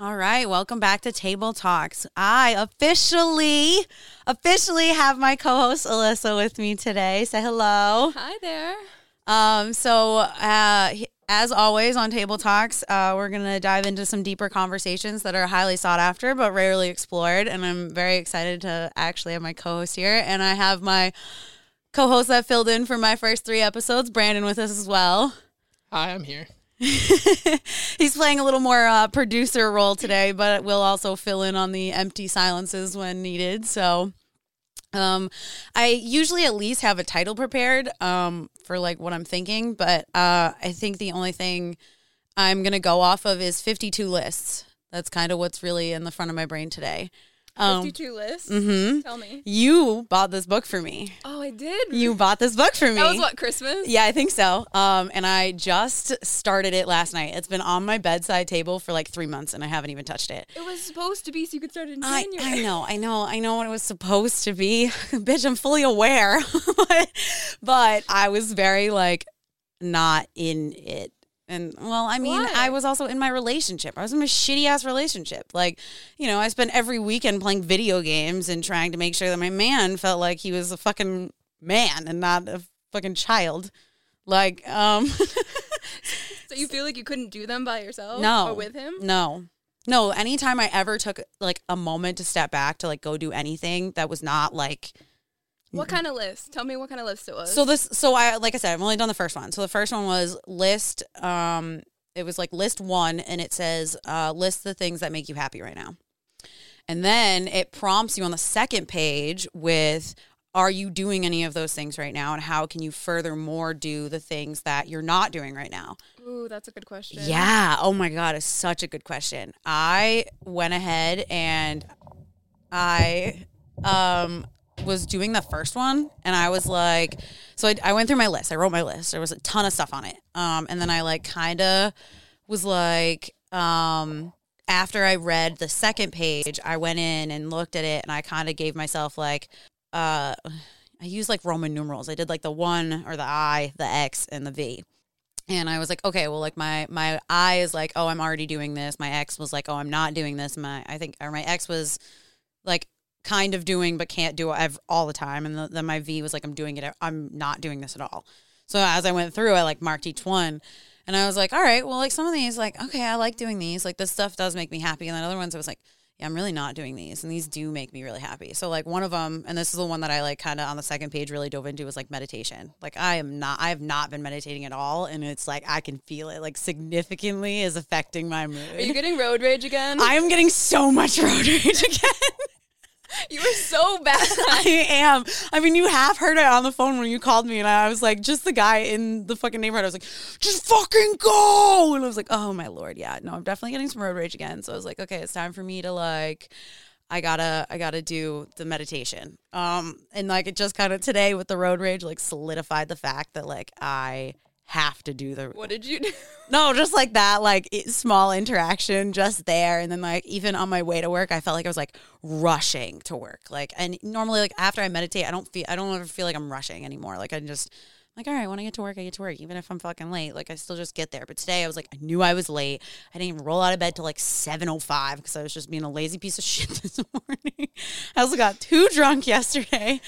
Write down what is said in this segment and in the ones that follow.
All right, welcome back to Table Talks. I officially, officially have my co-host Alyssa with me today. Say hello. Hi there. Um, so uh, as always on Table Talks, uh, we're gonna dive into some deeper conversations that are highly sought after but rarely explored. And I'm very excited to actually have my co-host here, and I have my co-host that filled in for my first three episodes, Branden, with us as well. Hi, I'm here. He's playing a little more uh, producer role today, but will also fill in on the empty silences when needed. So, um, I usually at least have a title prepared um, for like what I'm thinking, but uh, I think the only thing I'm gonna go off of is 52 lists. That's kind of what's really in the front of my brain today. Um, 52 lists. mhm. Tell me. You bought this book for me. Oh, I did. You bought this book for me. That was what, Christmas? Yeah, I think so. Um, and I just started it last night. It's been on my bedside table for like three months, and I haven't even touched it. It was supposed to be so you could start in I, January. I know, I know, I know what it was supposed to be. Bitch, I'm fully aware. but, but I was very like not in it. And well, I mean, Why? I was also in my relationship. I was in a shitty ass relationship. Like, you know, I spent every weekend playing video games and trying to make sure that my man felt like he was a fucking man and not a fucking child. Like, um, So you feel like you couldn't do them by yourself? No. Or with him? No. No, anytime I ever took like a moment to step back to like go do anything that was not like What kind of list? Tell me what kind of list it was. so this so I like I said, I've only done the first one. So the first one was list um it was like list 1 and it says uh list the things that make you happy right now. And then it prompts you on the second page with are you doing any of those things right now and how can you furthermore do the things that you're not doing right now? Ooh, that's a good question. Yeah. Oh my God. It's such a good question. I went ahead and I um was doing the first one and I was like, so I, I went through my list. I wrote my list. There was a ton of stuff on it. Um, and then I like kind of was like, um, after I read the second page, I went in and looked at it and I kind of gave myself like, uh, I used like Roman numerals. I did like the one or the I, the X, and the V and I was like, okay, well, like my my I is like, oh, I'm already doing this. My ex was like, oh, I'm not doing this. My I think or my ex was like kind of doing but can't do all the time, and the, then my V was like, I'm doing it. I'm not doing this at all. So as I went through, I like marked each one, and I was like, all right, well, like some of these, like okay, I like doing these. Like this stuff does make me happy, and then other ones, I was like. Yeah, I'm really not doing these, and these do make me really happy. So, like one of them, and this is the one that I like, kind of on the second page, really dove into was like meditation. Like I am not, I have not been meditating at all, and it's like I can feel it, like significantly is affecting my mood. Are you getting road rage again? I am getting so much road rage again. you were so bad. I am. I mean, you have heard it on the phone when you called me, and I was like, just the guy in the fucking neighborhood. I was like, just fucking go. And I was like, oh my lord, yeah, no, I'm definitely getting some road rage again. So I was like, okay, it's time for me to like. I gotta, I gotta do the meditation. Um, and like it just kind of today with the road rage, like solidified the fact that like I have to do the what did you do? no, just like that, like it, small interaction just there. And then, like, even on my way to work, I felt like I was like rushing to work. Like, and normally, like, after I meditate, I don't feel, I don't ever feel like I'm rushing anymore. Like, I just, like, all right, when I get to work, I get to work, even if I'm fucking late. Like, I still just get there. But today, I was like, I knew I was late. I didn't even roll out of bed till like 7.05 because I was just being a lazy piece of shit this morning. I also got too drunk yesterday,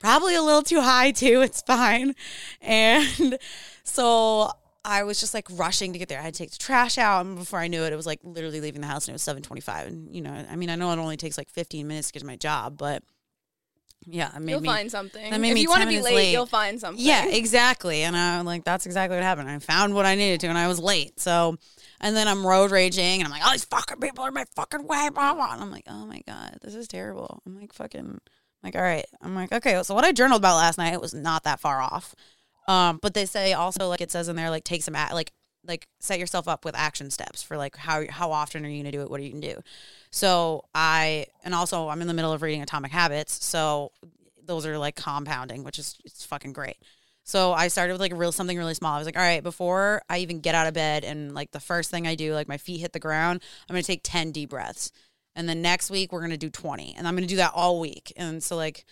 probably a little too high too. It's fine. And so I was just like rushing to get there. I had to take the trash out, and before I knew it, it was like literally leaving the house, and it was seven twenty-five. And you know, I mean, I know it only takes like fifteen minutes to get to my job, but yeah, it made You'll me. find something. that made if me you want to be late, late. you'll find something. Yeah, exactly. And I'm like, that's exactly what happened. I found what I needed to, and I was late. So, and then I'm road raging, and I'm like, all these fucking people are in my fucking way, blah blah. And I'm like, oh my god, this is terrible. I'm like, fucking, like, all right. I'm like, okay. So what I journaled about last night, it was not that far off. Um, but they say also like it says in there, like take some a- like like set yourself up with action steps for like how how often are you gonna do it? What are you gonna do? So I and also I'm in the middle of reading Atomic Habits, so those are like compounding, which is it's fucking great. So I started with like real something really small. I was like, all right, before I even get out of bed and like the first thing I do, like my feet hit the ground, I'm gonna take 10 deep breaths. And then next week we're gonna do 20. And I'm gonna do that all week. And so like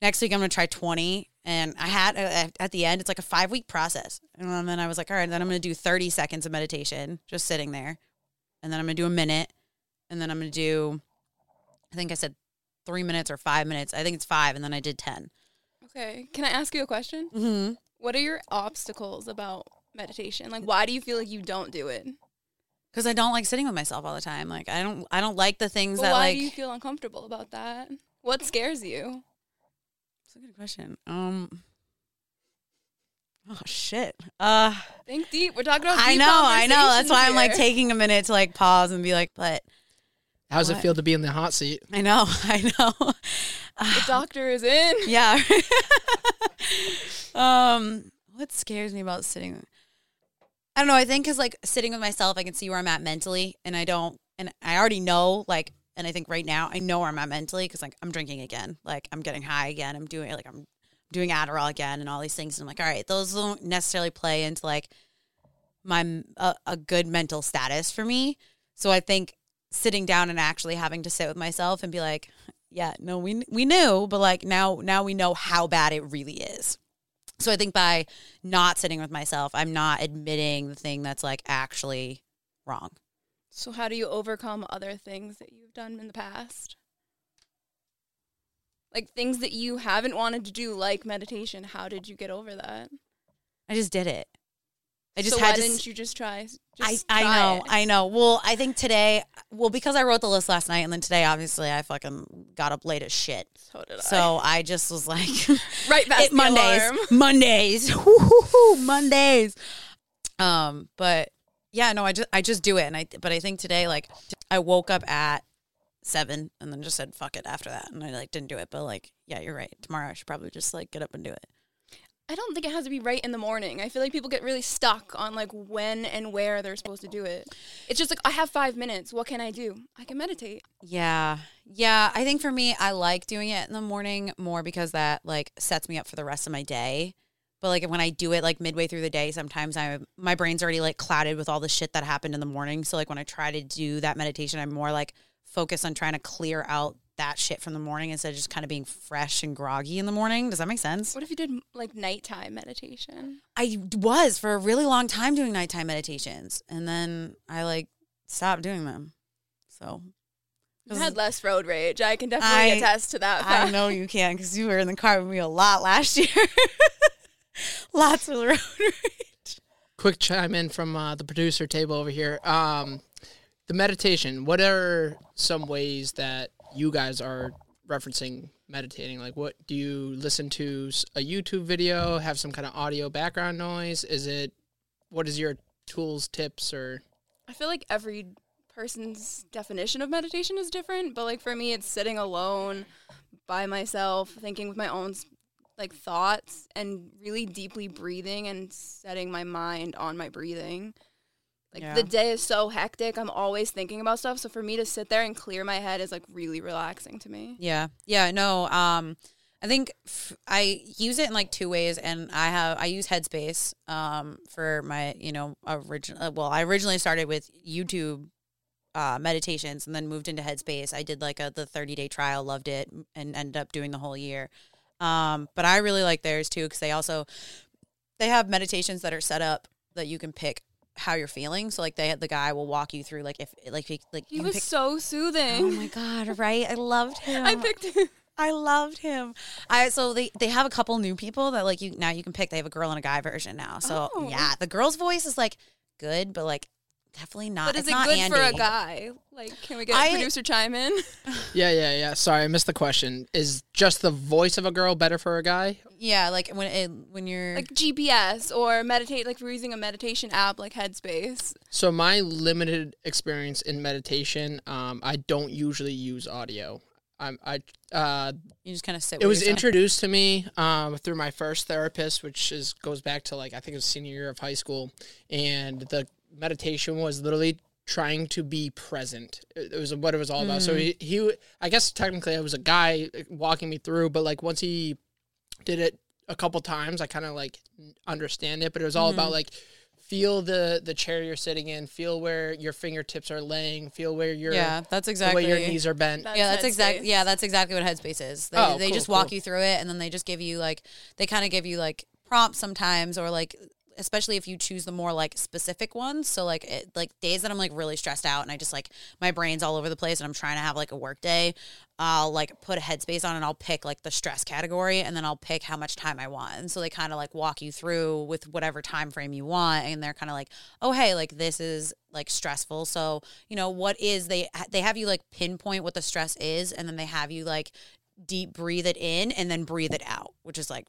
next week I'm gonna try 20. And I had uh, at at the end, it's like a five week process. And then I was like, all right, then I'm gonna do 30 seconds of meditation, just sitting there. And then I'm gonna do a minute. And then I'm gonna do. I think I said three minutes or five minutes. I think it's five, and then I did ten. Okay. Can I ask you a question? Mm-hmm. What are your obstacles about meditation? Like, why do you feel like you don't do it? Because I don't like sitting with myself all the time. Like I don't. I don't like the things But that why like. do you feel uncomfortable about that? What scares you? That's a good question. Um. Oh shit. Uh. Think deep. We're talking about. I know. I know. That's why I'm like taking a minute to like pause and be like, but How does it feel to be in the hot seat? I know. I know. The doctor is in. Yeah. um, what scares me about sitting? I don't know. I think because like sitting with myself, I can see where I'm at mentally, and I don't, and I already know like, and I think right now I know where I'm at mentally because like I'm drinking again, like I'm getting high again, I'm doing like I'm doing Adderall again, and all these things. And I'm like, all right, those don't necessarily play into like my a, a good mental status for me. So I think sitting down and actually having to sit with myself and be like, yeah, no, we we knew, but like now now we know how bad it really is. So I think by not sitting with myself, I'm not admitting the thing that's like actually wrong. So how do you overcome other things that you've done in the past? Like things that you haven't wanted to do, like meditation. How did you get over that? I just did it. I just so had why to. didn't you just try? I, Just I try know, it? I know. Well, I think today, well, because I wrote the list last night, and then today, obviously, I fucking got up late as shit. So did I. So I just was like, right past it, Mondays, alarm. Mondays, Mondays. Um, but yeah, no, I just I just do it, and I but I think today like I woke up at seven and then just said fuck it after that, and I like didn't do it. But like, yeah, you're right. Tomorrow I should probably just like get up and do it. I don't think it has to be right in the morning. I feel like people get really stuck on like when and where they're supposed to do it. It's just like I have five minutes. What can I do? I can meditate. Yeah. Yeah. I think for me, I like doing it in the morning more because that like sets me up for the rest of my day. But like when I do it like midway through the day, sometimes I my brain's already like clouded with all the shit that happened in the morning. So like when I try to do that meditation, I'm more like focused on trying to clear out that shit from the morning instead of just kind of being fresh and groggy in the morning. Does that make sense? What if you did like nighttime meditation? I was for a really long time doing nighttime meditations and then I like stopped doing them. So You had less road rage. I can definitely I- attest to that. I know you can because you were in the car with me a lot last year. Lots of road rage. Quick chime in from uh, the producer table over here. Um, the meditation. What are some ways that you guys are referencing meditating? Like, what do you listen to a YouTube video? Have some kind of audio background noise? Is it? What is your tools, tips, or? I feel like every person's definition of meditation is different, but like for me, it's sitting alone by myself, thinking with my own like thoughts, and really deeply breathing and setting my mind on my breathing. Like Yeah. the day is so hectic, I'm always thinking about stuff. So for me to sit there and clear my head is like really relaxing to me. Yeah, yeah. No, um, I think f- I use it in like two ways, and I have I use Headspace um for my you know original. Well, I originally started with YouTube uh, meditations and then moved into Headspace. I did like a the thirty day trial, loved it, and ended up doing the whole year. Um, but I really like theirs too because they also they have meditations that are set up that you can pick how you're feeling. So like they the guy will walk you through like if like he, like He you was pick- so soothing. Oh my god! Right? I loved him. I picked him. I loved him. I so they they have a couple new people that like you now you can pick. They have a girl and a guy version now. So Oh. yeah, the girl's voice is like good, but like definitely not. But is it's it not good Andy. for a guy? Like, can we get I- a producer chime in? Yeah, yeah, yeah. Sorry, I missed the question. Is just the voice of a girl better for a guy? Yeah, like when it, when you're like GPS or meditate, like we're using a meditation app like Headspace. So my limited experience in meditation, um, I don't usually use audio. I'm, I uh, you just kind of sit. it with was yourself. introduced to me um, through my first therapist, which is goes back to like I think it was senior year of high school, and the meditation was literally trying to be present. It it was what it was all about. So mm. he, he, I guess technically I was a guy walking me through, but like once he did it a couple times, I kind of like understand it. But it was all about mm-hmm. like feel the the chair you're sitting in, feel where your fingertips are laying, feel where your Yeah, that's the exactly. way your knees are bent. That's yeah, that's exactly. Yeah, that's exactly what Headspace is. They, Oh, they cool, just walk cool. you through it, and then they just give you like they kind of give you like prompts sometimes, or like especially if you choose the more like specific ones. So like it, like days that I'm like really stressed out and I just like my brain's all over the place and I'm trying to have like a work day, I'll like put a headspace on and I'll pick like the stress category and then I'll pick how much time I want. And so they kind of like walk you through with whatever time frame you want and they're kind of like, "Oh, hey, like this is like stressful." So, you know, what is they they have you like pinpoint what the stress is and then they have you like deep breathe it in and then breathe it out, which is like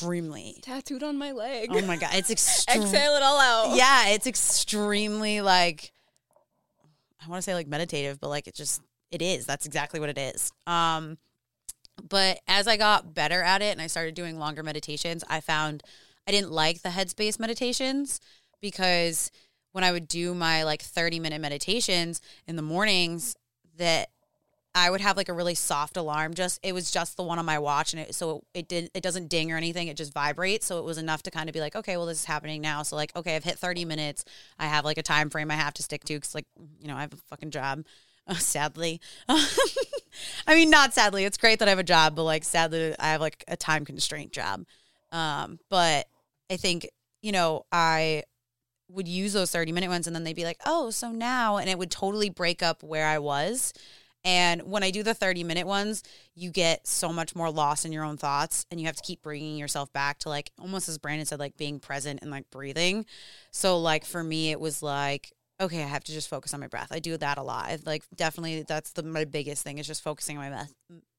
extremely Tattooed on my leg. Oh my god, it's extreme. Exhale it all out. Yeah, it's extremely like I want to say like meditative, but like it just it is. That's exactly what it is. Um but as I got better at it and I started doing longer meditations, I found I didn't like the headspace meditations because when I would do my like 30 minute meditations in the mornings that I would have like a really soft alarm. Just it was just the one on my watch, and it so it did it doesn't ding or anything. It just vibrates, so it was enough to kind of be like, okay, well this is happening now. So like, okay, I've hit thirty minutes. I have like a time frame I have to stick to because like you know I have a fucking job. Uh, sadly, I mean not sadly. It's great that I have a job, but like sadly I have like a time constraint job. Um, but I think you know I would use those 30 minute ones and then they'd be like, oh, so now, and it would totally break up where I was. And when I do the 30 minute ones, you get so much more lost in your own thoughts and you have to keep bringing yourself back to like almost as Branden said, like being present and like breathing. So, like, for me, it was like, okay, I have to just focus on my breath. I do that a lot. Like, definitely, that's the my biggest thing is just focusing on my breath.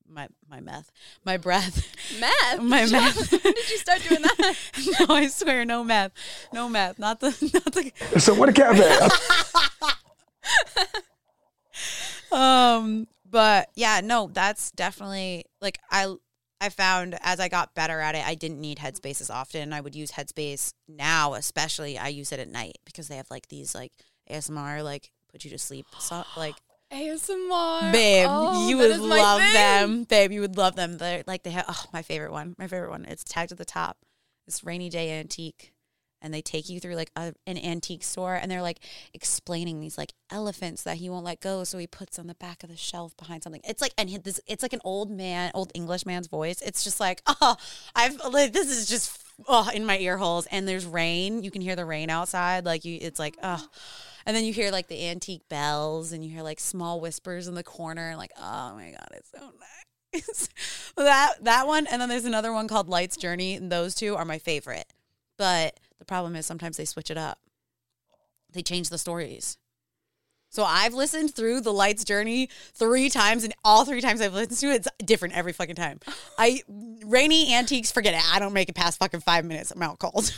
My my meth, my breath, Meth. my meth. when did you start doing that? no, I swear, no meth, no meth. Not the not the So what a cat at? Um but yeah no that's definitely like i i found as i got better at it i didn't need headspace as often. I would use headspace now especially. I use it at night because they have like these like asmr like put you to sleep so, like ASMR. babe Oh, you would love them. Babe you would love them. They're like they have oh my favorite one. My favorite one. It's tagged at the top. This rainy day antique and they take you through like a, an antique store and they're like explaining these like elephants that he won't let go so he puts on the back of the shelf behind something. It's like and this it's like an old man old english man's voice. It's just like oh i've like this is just oh in my ear holes. And there's rain. You can hear the rain outside. Like you it's like oh and then you hear like the antique bells and you hear like small whispers in the corner like oh my god it's so nice. That that one and then there's another one called lights journey. And those two are my favorite. But the problem is sometimes they switch it up. They change the stories. So I've listened through the Lights Journey three times, and all three times I've listened to it, it's different every fucking time. I rainy antiques, forget it. I don't make it past fucking five minutes. I'm out cold.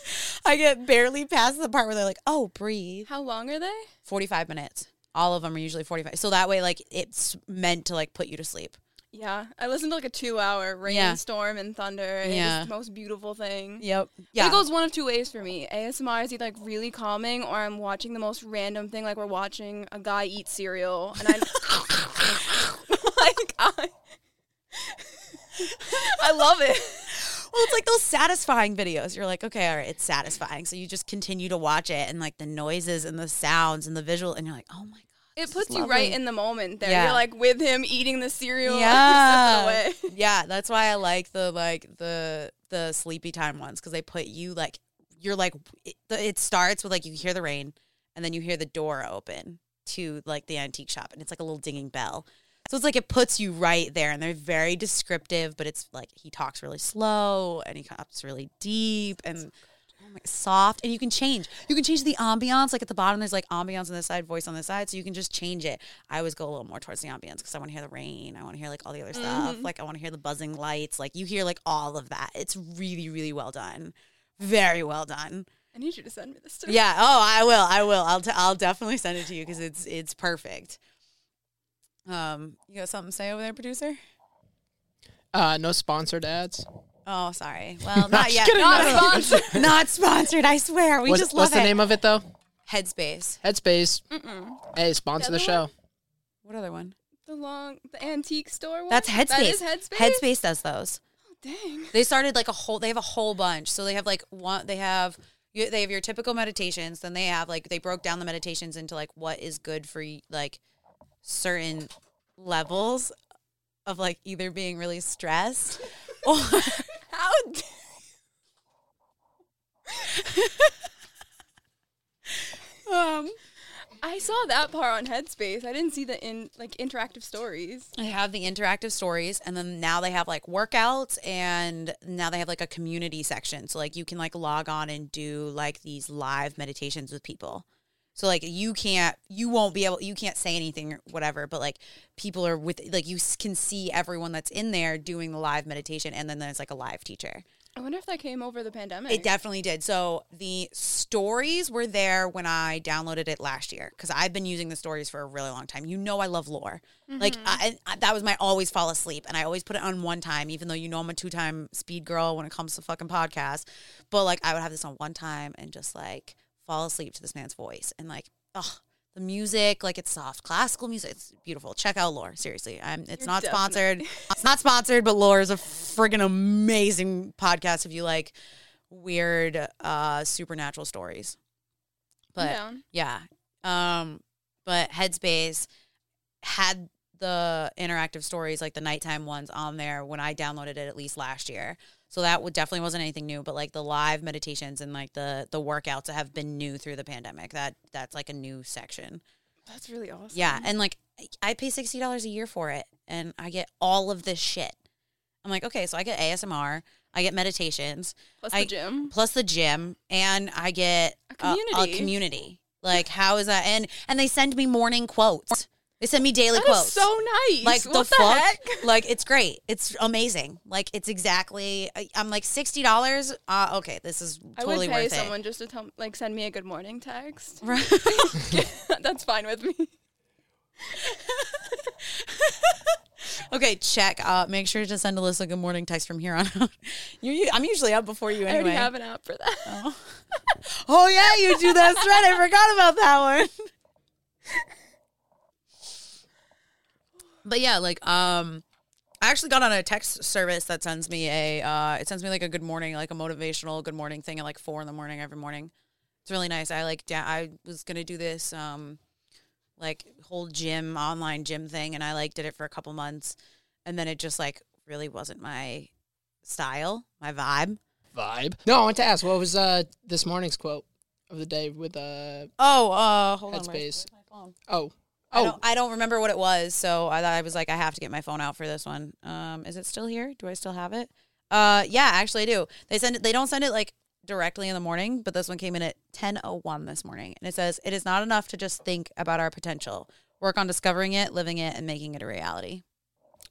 I get barely past the part where they're like, "Oh, breathe." How long are they? Forty five minutes. All of them are usually forty five. So that way, like, it's meant to like put you to sleep. Yeah, I listened to like a two-hour rainstorm and thunder. And Yeah. it's the most beautiful thing. Yep. Yeah. It goes one of two ways for me. ASMR is either like really calming or I'm watching the most random thing, like we're watching a guy eat cereal and I like I I love it. Well, it's like those satisfying videos. You're like, okay, all right, it's satisfying. So you just continue to watch it and like the noises and the sounds and the visual, and you're like, oh my god. It puts you right in the moment there. Yeah. You're like with him eating the cereal. Yeah. Yeah, that's why I like the like the the sleepy time ones because they put you like you're like it, it starts with like you hear the rain and then you hear the door open to like the antique shop and it's like a little dinging bell. So it's like it puts you right there and they're very descriptive, but it's like he talks really slow and he talks really deep and soft and you can change. You can change the ambiance. Like at the bottom, there's like ambiance on this side, voice on this side. So you can just change it. I always go a little more towards the ambiance because I want to hear the rain. I want to hear like all the other stuff. Like I want to hear the buzzing lights. Like you hear like all of that. It's really, really well done. Very well done. I need you to send me this stuff. Yeah. Oh, I will. I will. I'll. T- I'll definitely send it to you because it's it's perfect. Um, you got something to say over there, producer? Uh, no sponsored ads. Oh, sorry. Well, not yet. kidding. Not, No, no. sponsored. not sponsored. I swear. We What's, just love it. what's the it. name of it though? Headspace. Headspace. Mm-mm. Hey, sponsor The the other show. What other one? The long, the antique store one. That's Headspace. That is Headspace. Headspace does those. Oh dang. They started like a whole. They have a whole bunch. So they have like one. They have you- they have your typical meditations. Then they have like they broke down the meditations into like what is good for y- like certain levels of like either being really stressed or How? um, I saw that part on Headspace. I didn't see the in like interactive stories. They have the interactive stories, and then now they have like workouts, and now they have like a community section. So like you can like log on and do like these live meditations with people. So like you can't, you won't be able, you can't say anything or whatever, but like people are with, like you can see everyone that's in there doing the live meditation, and then there's like a live teacher. I wonder if that came over the pandemic. It definitely did. So the stories were there when I downloaded it last year because I've been using the stories for a really long time. You know, I love lore. Like mm-hmm. I, I, that was my always fall asleep, and I always put it on one time, even though you know I'm a two time speed girl when it comes to fucking podcasts. But like I would have this on one time and just like fall asleep to this man's voice. And like oh the music like it's soft. Classical music it's beautiful. Check out lore seriously. I'm it's You're not definitely- sponsored. It's not sponsored but lore is a friggin' amazing podcast if you like weird uh supernatural stories. But down. yeah um but headspace had the interactive stories like the nighttime ones on there when i downloaded it at least last year so that would definitely wasn't anything new but like the live meditations and like the the workouts that have been new through the pandemic that that's like a new section. That's really awesome. yeah and like i pay $60 a year for it and i get all of this shit. I'm like okay so i get asmr i get meditations Plus I- the gym. plus the gym and i get A a- a community. like how is that? And and they send me morning quotes they send me daily That quotes so nice. like what the, the, fuck heck? like it's great it's amazing like it's exactly I- i'm like $60 uh okay this is I totally would pay worth someone just to tell, like send me a good morning text. Right. That's fine with me. okay check uh make sure to send alyssa a good morning text from here on out you i'm usually up before you I already anyway have an app for that. oh. oh yeah you do that right. i forgot about that one but yeah like um i actually got on a text service that sends me a uh it sends me like a good morning like a motivational good morning thing at like four in the morning every morning. It's really nice. I like da- i was gonna do this um like whole gym online gym thing and i like did it for a couple months and then it just like really wasn't my style my vibe. Vibe. No, I want to ask what was uh this morning's quote of the day with uh oh uh hold on Headspace. where's, where's my phone oh I don't, I don't remember what it was, so I, thought I was like, I have to get my phone out for this one. Um, is it still here? Do I still have it? Uh, yeah, actually, I do. They send it. They don't send it like directly in the morning, but this one came in at ten oh one this morning, and it says, "It is not enough to just think about our potential. Work on discovering it, living it, and making it a reality."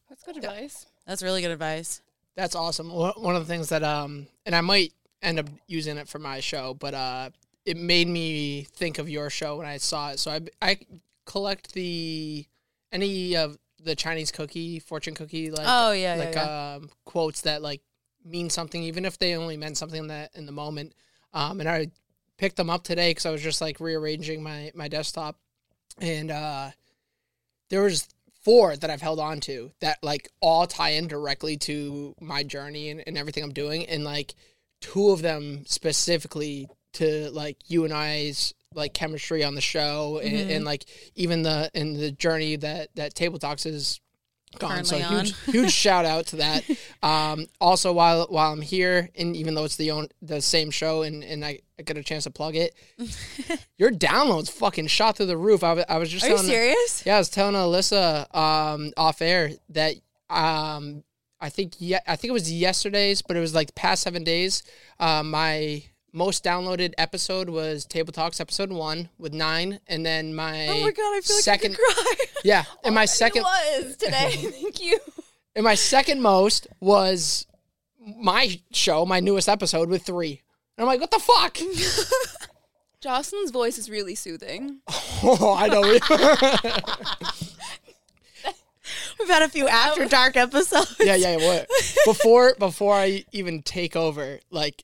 That's good advice. That's really good advice. That's awesome. One one of the things that um, and I might end up using it for my show, but uh, it made me think of your show when I saw it. So I I collect the any of the Chinese cookie, fortune cookie, like Oh, yeah, like yeah. um quotes that like mean something, even if they only meant something in that in the moment. Um, and I picked them up today because I was just like rearranging my my desktop, and uh, there was four that I've held on to that like all tie in directly to my journey and, and everything I'm doing, and like two of them specifically to like you and I's like chemistry on the show and, Mm-hmm. and like even the in the journey that that table talks is gone so Currently on. huge huge shout out to that um also while while i'm here and even though it's the own the same show and and i, I get a chance to plug it your downloads fucking shot through the roof i was, I was just Are you serious? yeah, I was telling Alyssa um, off air that um, I think yeah, I think it was yesterday's, but it was like past seven days. Uh, my most downloaded episode was Table Talks episode one with nine, and then my Oh my god, I feel like second I could cry. yeah, and my second was today. Thank you. and my second most was my show, my newest episode with three. And I'm like, what the fuck? Jocelyn's voice is really soothing. oh, I know. We've had a few after um, dark episodes. yeah, yeah. What before before I even take over, like,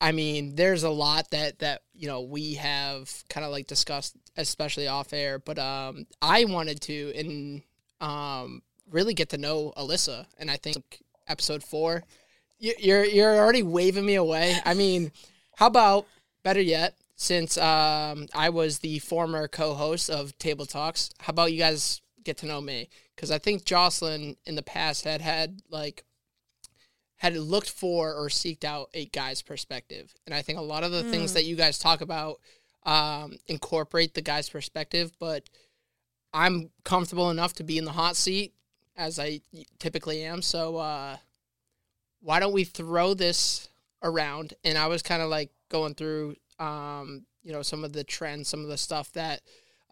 I mean, there's a lot that that you know we have kind of like discussed, especially off air. But um, I wanted to and um really get to know Alyssa, and I think episode four, you, you're you're already waving me away. I mean, how about better yet? Since um, I was the former co-host of Table Talks, how about you guys get to know me? Because I think Jocelyn in the past had had like had looked for or seeked out a guy's perspective. And I think a lot of the things that you guys talk about um, incorporate the guy's perspective, but I'm comfortable enough to be in the hot seat as I typically am. So uh, why don't we throw this around? And I was kind of like going through, um, you know, some of the trends, some of the stuff that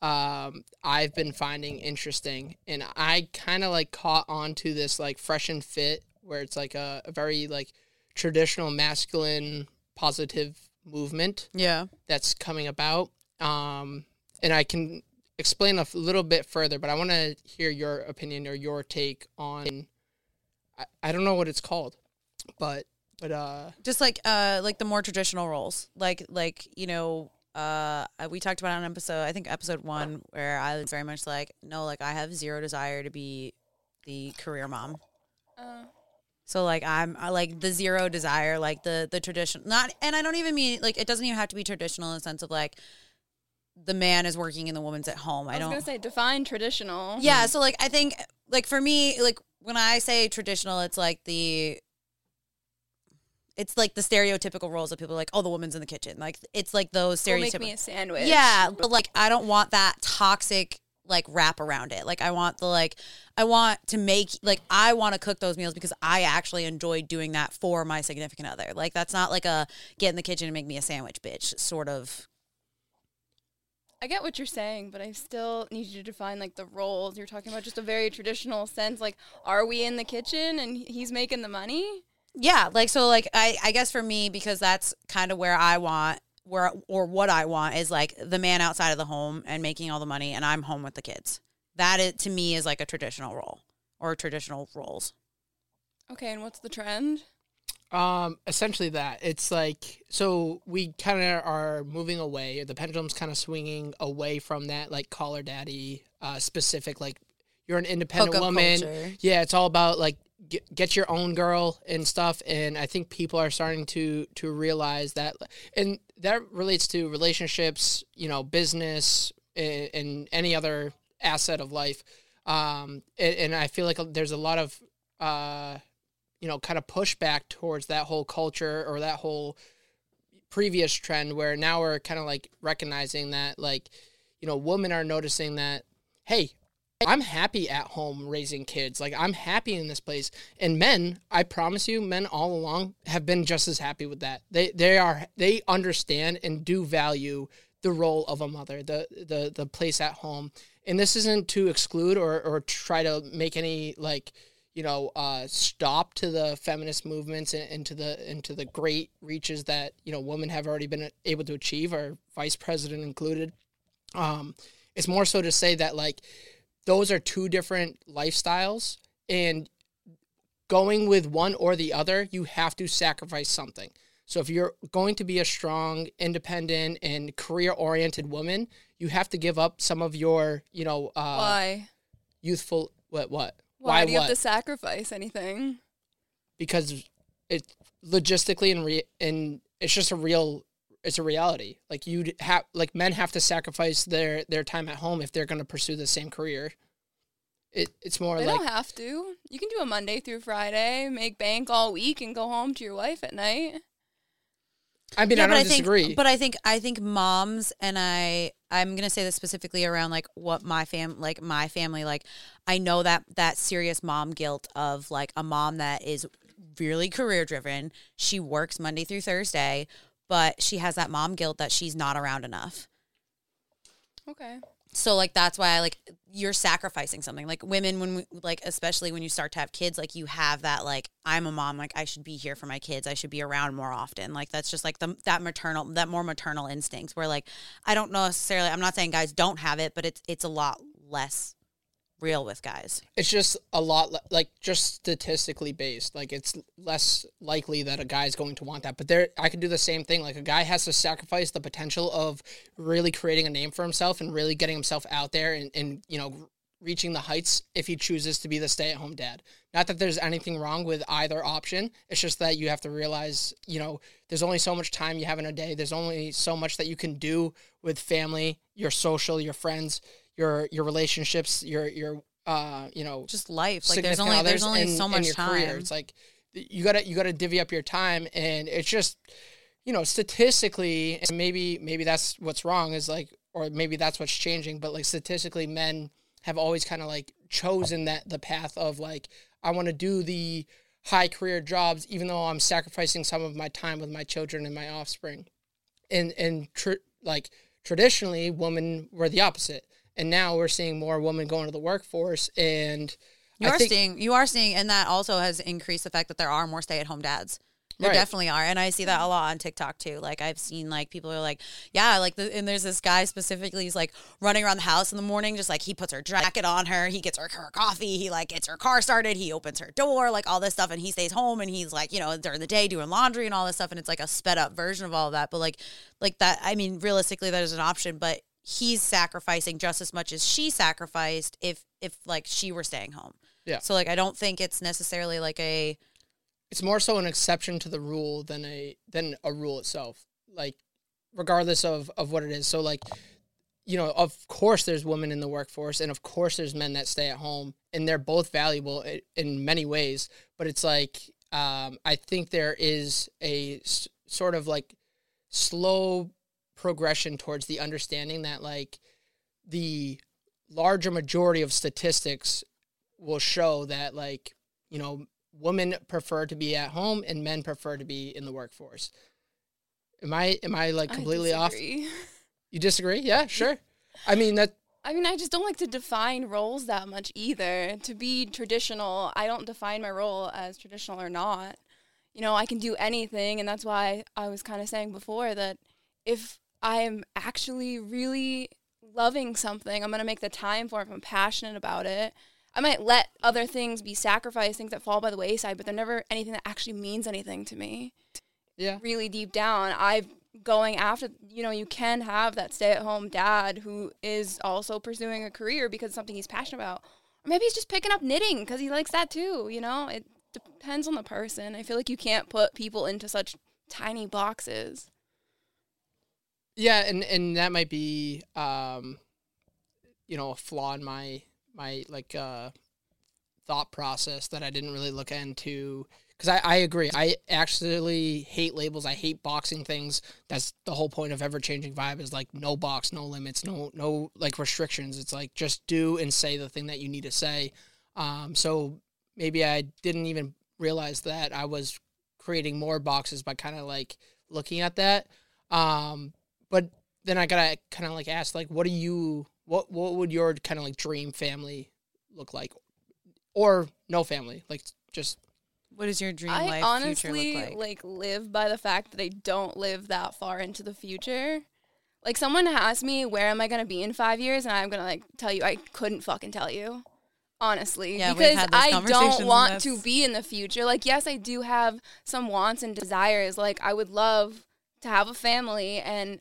um, I've been finding interesting, and I kind of like caught on to this like fresh and fit, where it's like a, a very like traditional masculine positive movement Yeah. that's coming about. Um, and I can explain a f- little bit further, but I want to hear your opinion or your take on. I, I don't know what it's called, but but uh, just like uh like the more traditional roles like like you know uh we talked about it on episode i think episode one where i was very much like no like i have zero desire to be the career mom Uh, so like i'm I like the zero desire like the the traditional not and i don't even mean like it doesn't even have to be traditional in the sense of like the man is working and the woman's at home i, I was don't gonna say define traditional. yeah, so like I think like for me, like when I say traditional, it's like the it's like the stereotypical roles that people like, oh, the woman's in the kitchen. Like it's like those Go make me a sandwich. yeah, but like I don't want that toxic like wrap around it. Like I want the like I want to make like I want to cook those meals because I actually enjoy doing that for my significant other. Like that's not like a get in the kitchen and make me a sandwich, bitch. Sort of. I get what you're saying, but I still need you to define like the roles. You're talking about just a very traditional sense. Like, are we in the kitchen and he's making the money? Yeah, like so like I I guess for me because that's kind of where I want where or what I want is like the man outside of the home and making all the money and I'm home with the kids. That is, to me is like a traditional role or traditional roles. Okay, and what's the trend? Um, essentially that it's like so we kind of are moving away. Or the pendulum's kind of swinging away from that like Call Her Daddy uh, specific like you're an independent Hookup woman. culture. Yeah, it's all about like get, get your own girl and stuff. And I think people are starting to to realize that, and that relates to relationships, you know, business, and, and any other asset of life. Um, and, and I feel like there's a lot of uh you know, kind of pushback towards that whole culture or that whole previous trend where now we're kind of like recognizing that like, you know, women are noticing that, hey, I'm happy at home raising kids. Like I'm happy in this place. And men, I promise you, men all along have been just as happy with that. They they are they understand and do value the role of a mother, the the the place at home. And this isn't to exclude or or try to make any like you know uh, stop to the feminist movements and, and to the into the great reaches that you know women have already been able to achieve, our vice president included. Um, it's more so to say that like those are two different lifestyles, and going with one or the other, you have to sacrifice something. So if you're going to be a strong, independent, and career-oriented woman, you have to give up some of your, you know, uh, Why? youthful what what Why, do you what? have to sacrifice anything? because it logistically and re- and it's just a real it's a reality like you have like men have to sacrifice their their time at home if they're going to pursue the same career it it's more They like don't have to. You can do a Monday through Friday, make bank all week, and go home to your wife at night. i mean i don't but I disagree think, but I think I think moms and I I'm gonna say this specifically around like what my fam like my family like. I know that that serious mom guilt of like a mom that is really career driven. She works Monday through Thursday, but she has that mom guilt that she's not around enough. Okay. So like that's why I like you're sacrificing something. Like women when we like especially when you start to have kids like you have that like I'm a mom like I should be here for my kids. I should be around more often. Like that's just like the that maternal that more maternal instincts where like I don't know necessarily I'm not saying guys don't have it, but it's it's a lot less real with guys. it's just a lot like just statistically based like it's less likely that a guy's going to want that but there i can do the same thing like a guy has to sacrifice the potential of really creating a name for himself and really getting himself out there and, and you know reaching the heights if he chooses to be the stay-at-home dad not that there's anything wrong with either option it's just that you have to realize you know there's only so much time you have in a day there's only so much that you can do with family your social your friends your your relationships your your uh you know Just life. Like there's only there's only and- so much your time. career. It's like you gotta you gotta divvy up your time, and it's just you know statistically, and maybe maybe that's what's wrong is like, or maybe that's what's changing, but like statistically, men have always kind of like chosen that the path of like I want to do the high career jobs, even though I'm sacrificing some of my time with my children and my offspring. And and tr- like traditionally, women were the opposite, and now we're seeing more women going to the workforce. And You I are think- seeing, you are seeing, and that also has increased the fact that there are more stay-at-home dads. There Right. definitely are, and I see that a lot on TikTok too. Like I've seen, like people are like, yeah, like, the, and there's this guy specifically. He's like running around the house in the morning, just like he puts her jacket on her, he gets her her coffee, he like gets her car started, he opens her door, like all this stuff, and he stays home and he's like, you know, during the day doing laundry and all this stuff, and it's like a sped up version of all of that. But like, like that, I mean, realistically, that is an option, but he's sacrificing just as much as she sacrificed if if like she were staying home. Yeah. So like, I don't think it's necessarily like a it's more so an exception to the rule than a than a rule itself like regardless of of what it is so like you know of course there's women in the workforce and of course there's men that stay at home and they're both valuable in many ways but it's like um i think there is a s- sort of like slow progression towards the understanding that like the larger majority of statistics will show that like you know women prefer to be at home and men prefer to be in the workforce. Am i am i like I completely off? you disagree? Yeah sure. I mean that I mean, I just don't like to define roles that much either. To be traditional, I don't define my role as traditional or not. You know, I can do anything, and that's why I was kind of saying before that if I'm actually really loving something, I'm going to make the time for it, if I'm passionate about it. I might let other things be sacrificed, things that fall by the wayside, but they're never anything that actually means anything to me. Yeah. Really deep down i've going after you know you can have that stay-at-home dad who is also pursuing a career because it's something he's passionate about. Or maybe he's just picking up knitting because he likes that too you know? It depends on the person. I feel like you can't put people into such tiny boxes yeah and and that might be um you know a flaw in my my like uh thought process that i didn't really look into. Because I, I agree. I actually hate labels. I hate boxing things. That's the whole point of ever changing vibe is like no box no limits no no like restrictions. It's like just do and say the thing that you need to say. Um so maybe i didn't even realize that i was creating more boxes by kind of like looking at that. Um but then I gotta kind of like ask, like, what do you, what, what would your kind of like dream family look like, or no family, like just What is your dream i life honestly future look like? live by the fact that i don't live that far into the future. Like someone asked me where am i going to be in five years? And i'm going to like tell you i couldn't fucking tell you honestly. Yeah, because i don't want to be in the future. Like yes i do have some wants and desires. Like i would love to have a family and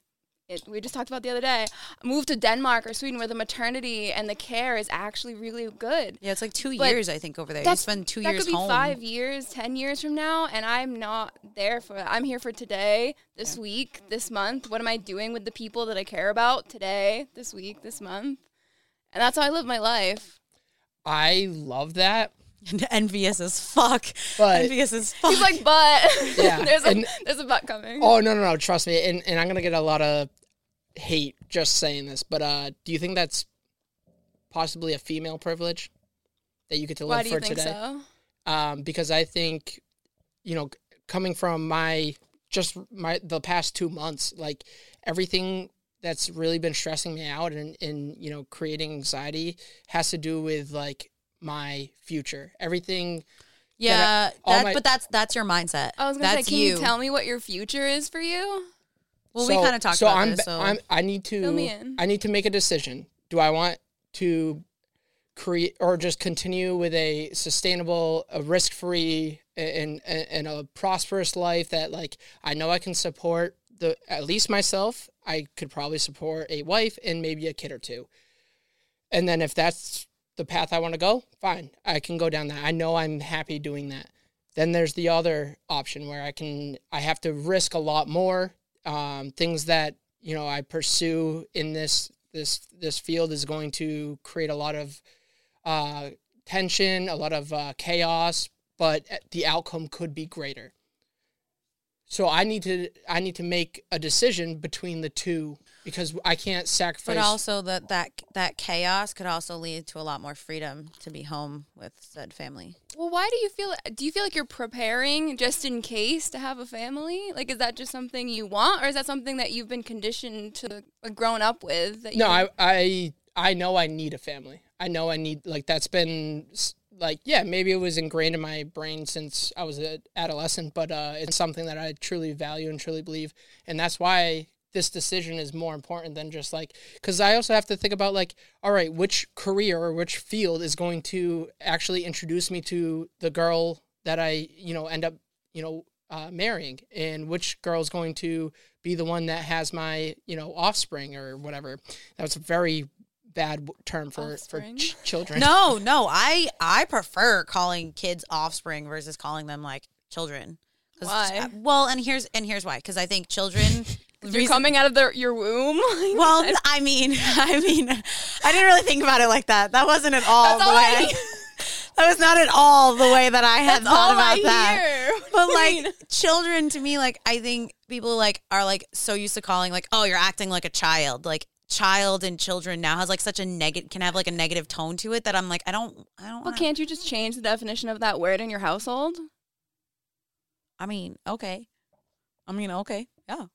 it, we just talked about the other day move to denmark or sweden where the maternity and the care is actually really good Yeah, it's like two But years I think over there. You spend two that years could be home. five years, ten years from now, and I'm not there for that. I'm here for today, this week, this month. What am I doing with the people that I care about today, this week, this month? And that's how I live my life. I love that, envious as fuck. But- envious as fuck. He's like, but Yeah, there's a and- there's a but coming. Oh no no no! Trust me, and and I'm gonna get a lot of hate just saying this, but uh, do you think that's possibly a female privilege that you get to live Why do you for think today? so? um, because I think, you know, coming from my just my the past two months, like everything that's really been stressing me out and and you know creating anxiety has to do with like my future. Everything. yeah, all that, my- but that's that's your mindset. I was gonna that's say, can you. tell me what your future is for you? Well, we kind of talked so about I'm, this. So I'm I need to Fill me in. I need to make a decision. Do I want to create or just continue with a sustainable, a risk-free and, and and a prosperous life that like I know I can support the at least myself. I could probably support a wife and maybe a kid or two. And then if that's the path I want to go, fine. I can go down that. I know I'm happy doing that. Then there's the other option where I can I have to risk a lot more. Um, things that you know I pursue in this this this field is going to create a lot of uh, tension, a lot of uh, chaos. but the outcome could be greater. So I need to I need to make a decision between the two because I can't sacrifice. But also that that that chaos could also lead to a lot more freedom to be home with said family. Well, why do you feel? Do you feel like you're preparing just in case to have a family? Like, is that just something you want, or is that something that you've been conditioned to, like, grown up with? That no, I I I know I need a family. I know I need like that's been like yeah maybe it was ingrained in my brain since i was an adolescent but uh, it's something that i truly value and truly believe and that's why this decision is more important than just like because i also have to think about like all right which career or which field is going to actually introduce me to the girl that i you know end up you know uh, marrying and which girl is going to be the one that has my you know offspring or whatever that was a very bad term for Offspring? for ch- children. No, no, I I prefer calling kids offspring versus calling them like children Why? Well, and here's and here's why. Because I think children. you're reason- coming out of the, your womb. Well, I mean, I mean, I didn't really think about it like that. That wasn't at all That's the all way. I- that was not at all the way that I had That's thought about I that. hear. But like children to me, like I think people like are like so used to calling like, oh, you're acting like a child. Like child and children now has like such a negative can have like a negative tone to it that I'm like, I don't I don't well, wanna- can't you just change the definition of that word in your household? I mean, okay. I mean, okay. Yeah.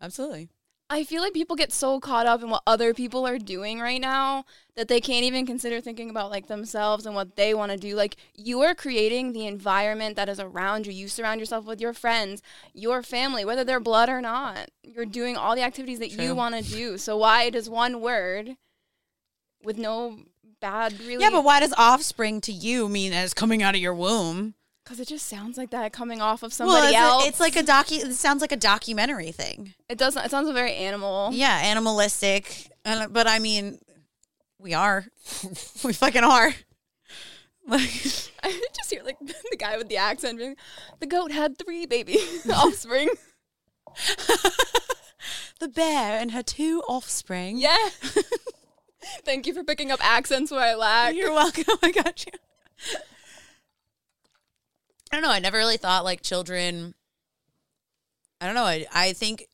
Absolutely. I feel like people get so caught up in what other people are doing right now that they can't even consider thinking about like themselves and what they want to do. Like you are creating the environment that is around you. You surround yourself with your friends, your family, whether they're blood or not. You're doing all the activities that True. you want to do. So why does one word with no bad really Yeah, but why does offspring to you mean as coming out of your womb? Cuz it just sounds like that coming off of somebody well, it's, else. A, it's like a docu. It sounds like a documentary thing. it doesn't it sounds very animal. Yeah, animalistic. And, but I mean, we are. we fucking are. Like, I just hear like the guy with the accent being, the goat had three baby offspring. the bear and her two offspring. Yeah. Thank you for picking up accents where I lack. You're welcome. I got you. I don't know. I never really thought like children. I don't know. I I think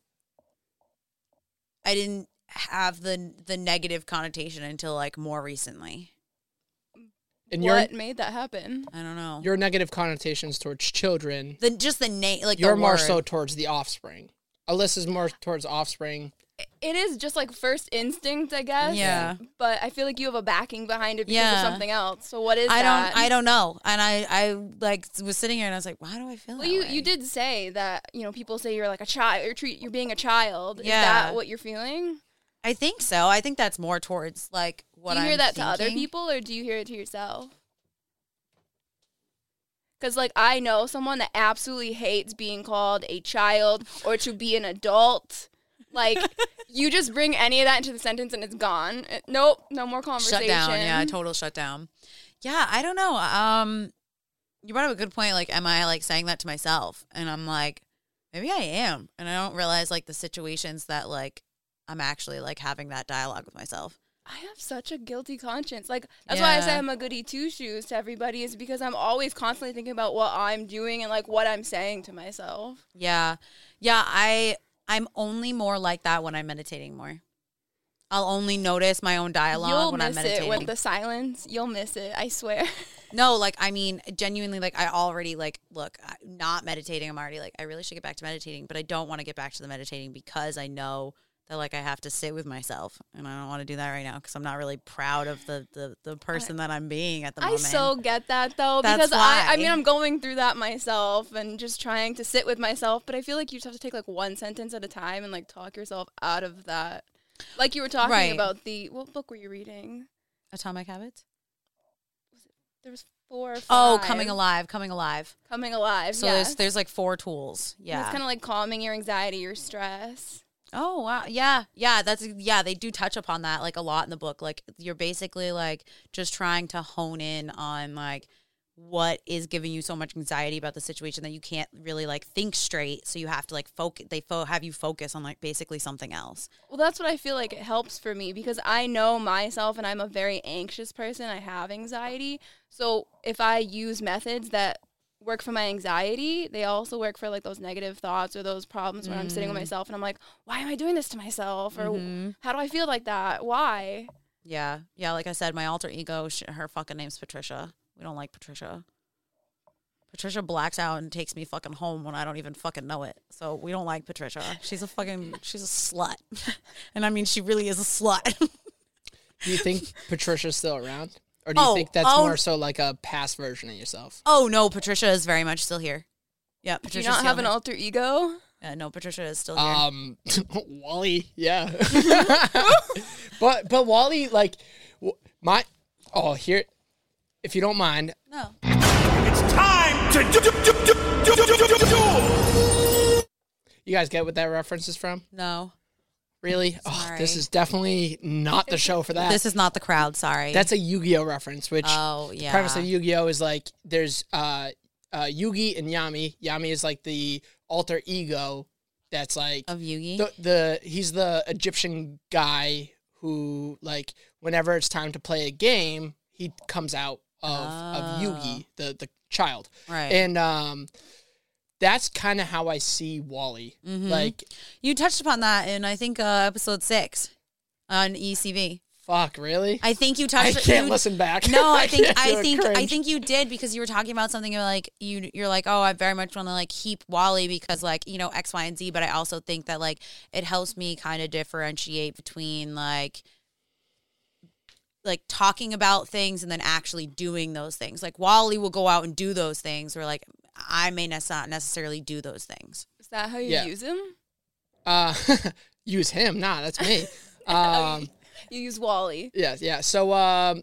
I didn't have the the negative connotation until like more recently. and what made that happen? I don't know. your negative connotations towards children, the just the name like you're the more word. so towards the offspring. Alyssa's more towards offspring. It is just like first instinct, I guess. Yeah. But I feel like you have a backing behind it because Yeah. of something else. So what is I that? don't I don't know. And I I like was sitting here and I was like, why do I feel Well, that you, way? you did say that you know people say you're like a child. You're treat you're being a child. Is Yeah. that what you're feeling? I think so. I think that's more towards like what do you hear I'm that to other people or do you hear it to yourself? Because, like, I know someone that absolutely hates being called a child or to be an adult. Like, you just bring any of that into the sentence and it's gone. Uh, nope, no more conversation. Shut down. Yeah, total shutdown. Yeah, I don't know. Um, you brought up a good point. Like, am I like saying that to myself? And I'm like, maybe I am, and I don't realize like the situations that like I'm actually like having that dialogue with myself. I have such a guilty conscience. Like, that's why I say I'm a goody two shoes to everybody, is because I'm always constantly thinking about what I'm doing and, like, what I'm saying to myself. Yeah, yeah. I I'm only more like that when I'm meditating more. I'll only notice my own dialogue You'll when I'm meditating. it with the silence. You'll miss it. I swear. No, like I mean, genuinely, like I already like look, I- not meditating. I'm already like I really should get back to meditating, but I don't want to get back to the meditating because I know that like I have to sit with myself, and I don't want to do that right now because I'm not really proud of the the, the person that I'm being at the I moment. I so get that though That's because I, I mean. I'm going through that myself and just trying to sit with myself, but I feel like you just have to take like one sentence at a time and like talk yourself out of that. Like you were talking Right. about the what book were you reading? Atomic Habits. There was four. Or Oh, coming alive, coming alive. Coming alive. So yes. there's there's like four tools. And Yeah. It's kind of like calming your anxiety, your stress. Oh wow, yeah, yeah. That's yeah. They do touch upon that like a lot in the book. Like you're basically like just trying to hone in on like what is giving you so much anxiety about the situation that you can't really like think straight. So you have to like focus. They fo- have you focus on like basically something else. Well, that's what I feel like it helps for me because I know myself and I'm a very anxious person. I have anxiety. So if I use methods that work for my anxiety, they also work for like those negative thoughts or those problems when I'm sitting Mm. with myself and I'm like, why am I doing this to myself? Or Mhm. how do I feel like that? Why? Yeah, yeah. Like I said, my alter ego, sh- her fucking name's Patricia. We don't like Patricia. Patricia blacks out and takes me fucking home when I don't even fucking know it. So we don't like Patricia. She's a fucking, she's a slut. and I mean, she really is a slut. Do you think Patricia's still around, or do you oh, think that's oh, more so like a past version of yourself? Oh no, Patricia is very much still here. Yeah, Patricia. Do you not have an alter ego? Uh, no, Patricia is still here. Um, Wally, yeah. but but Wally, like my oh here, if you don't mind. No. It's time to do, do, do, do, do, do, do, do. You guys get what that reference is from? No. Really? Oh, this is definitely not the show for that. This is not the crowd, sorry. That's a Yu-Gi-Oh reference, which Oh, yeah. premise of Yu-Gi-Oh is like there's uh uh Yugi and Yami. Yami is like the alter ego that's like of Yugi. the the he's the Egyptian guy who like whenever it's time to play a game, he comes out of of Yugi, the the child. right. And um that's kind of how I see Wally. Mhm. Like you touched upon that in, I think, uh, episode six on ECV. fuck, really? I think you touched. I can't you, listen back. No, I think can't I think I think you did because you were talking about something. You're like you you're like oh I very much want to like keep Wally because like you know X Y and Z, but I also think that like it helps me kind of differentiate between like like talking about things and then actually doing those things. Like Wally will go out and do those things, or like I may not not necessarily do those things. Is that how you Yeah. use him? uh use him. Nah, that's me. Um You use Wally. Yeah, yeah. So um,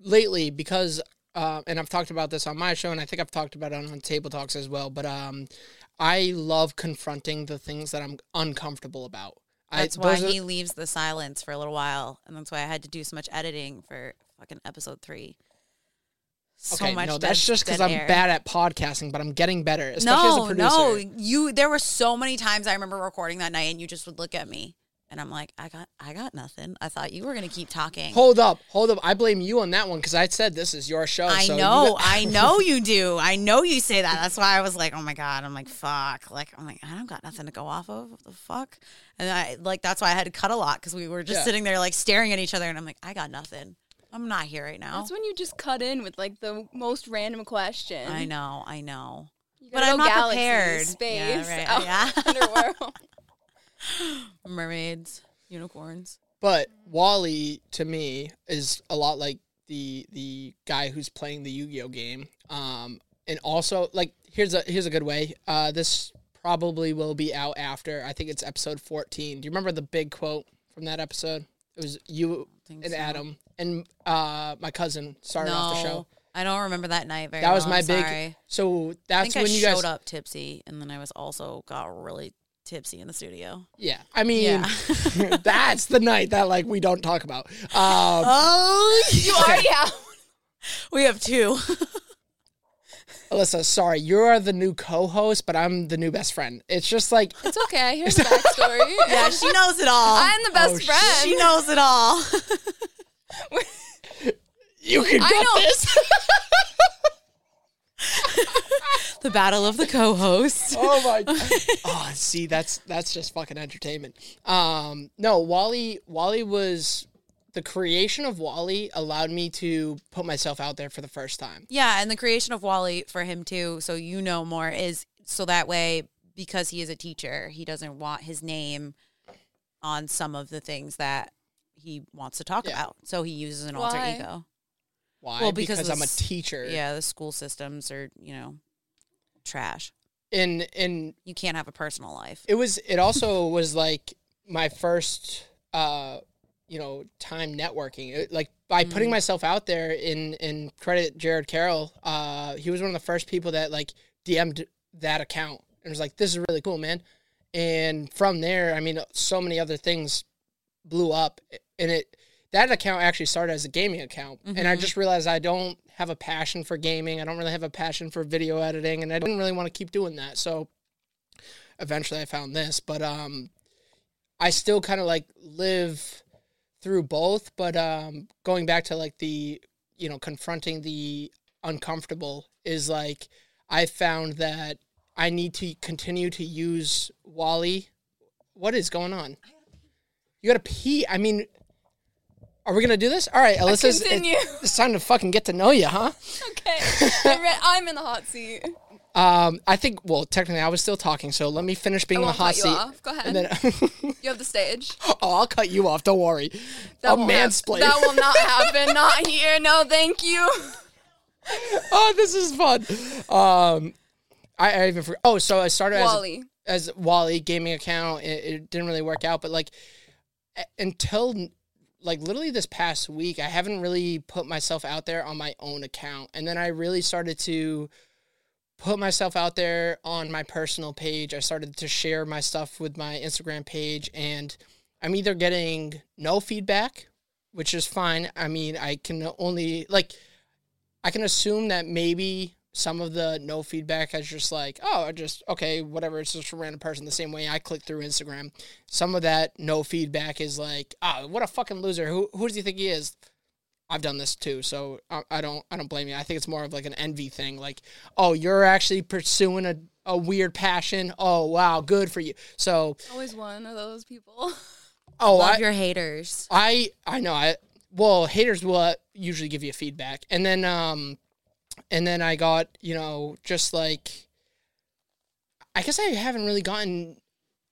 lately, because uh, and I've talked about this on my show, and I think I've talked about it on Table Talks as well. But um, I love confronting the things that I'm uncomfortable about. That's I, why those are- he leaves the silence for a little while, and that's why I had to do so much editing for fucking episode three. So okay, much. no, dead- that's just because I'm bad at podcasting, but I'm getting better, especially No, as a producer. no, you. There were so many times I remember recording that night, and you just would look at me, and I'm like, I got, I got nothing. I thought you were gonna keep talking. Hold up, hold up. I blame you on that one because I said this is your show. I so know, got- I know you do. I know you say that. That's why I was like, oh my god. I'm like, fuck. Like, I'm like, I don't got nothing to go off of. What the fuck? And I like that's why I had to cut a lot because we were just Yeah. sitting there like staring at each other, and I'm like, I got nothing. I'm not here right now. That's when you just cut in with like the most random question. I know, I know. But I'm not galaxy, prepared. Space, Yeah, right, out- yeah. underworld. Mermaids, unicorns. But Wally to me is a lot like the the guy who's playing the Yu-Gi-Oh game. Um, and also like here's a here's a good way. Uh, this probably will be out after. I think it's episode 14. Do you remember the big quote from that episode? It was you and so. Adam and uh my cousin started off the show. I don't remember that night very That was well, my big. sorry. So that's when I you showed guys. up tipsy, and then I was also got really tipsy in the studio. Yeah, I mean, Yeah. that's the night that like we don't talk about. Um, Oh, you already have. we have two. Alyssa, sorry, you are the new co-host, but I'm the new best friend. It's just like It's okay. I hear the backstory. yeah, she knows it all. I'm the best Oh, friend. she knows it all. You can I know. this. the battle of the co-hosts. oh my! Oh, see, that's that's just fucking entertainment. Um, no, Wally. Wally was the creation of Wally allowed me to put myself out there for the first time. Yeah, and the creation of Wally for him too, so you know more is so that way because he is a teacher, he doesn't want his name on some of the things that he wants to talk Yeah. about. So he uses an alter ego. Why? Well, because because I'm a teacher. Yeah, the school systems are, you know, trash. And and You can't have a personal life. it was it also was like my first uh you know time networking it, like by Mm. putting myself out there in in credit jared carroll uh he was one of the first people that like dm'd that account and was like this is really cool man and from there i mean so many other things blew up and it that account actually started as a gaming account and i Mhm. just realized i don't have a passion for gaming i don't really have a passion for video editing and i didn't really want to keep doing that so eventually I found this, but um I still kind of like live through both, but um going back to like the you know confronting the uncomfortable is like I found that I need to continue to use Wally. What is going on? You gotta pee. I mean, are we gonna do this? All right, Alyssa's. it- Continue. it's time to fucking get to know you, huh? Okay. I'm re- I'm in the hot seat. Um, I think. Well, technically, I was still talking, so let me finish being I in the hot cut you seat. off. Go ahead. And then, You have the stage. oh, I'll cut you off. Don't worry. That I'll won't hap- That will not happen. Not here. No, thank you. oh, this is fun. Um, I, I even forgot. Oh, so I started Wally. as as Wally gaming account. It, it didn't really work out, but like until like literally this past week, I haven't really put myself out there on my own account, and then I really started to put myself out there on my personal page. I started to share my stuff with my Instagram page, and I'm either getting no feedback, which is fine. I mean, I can only like I can assume that maybe some of the no feedback is just like, oh, I just okay, whatever. It's just a random person. The same way I click through Instagram. Some of that no feedback is like, oh, what a fucking loser. Who who does he think he is? I've done this too, so I, I don't I don't blame you. I think it's more of like an envy thing. Like, oh, you're actually pursuing a, a weird passion. Oh wow, good for you. So Always one of those people. oh, Love I, your haters. I I know I well haters will uh, usually give you feedback and then um and then I got you know just like I guess I haven't really gotten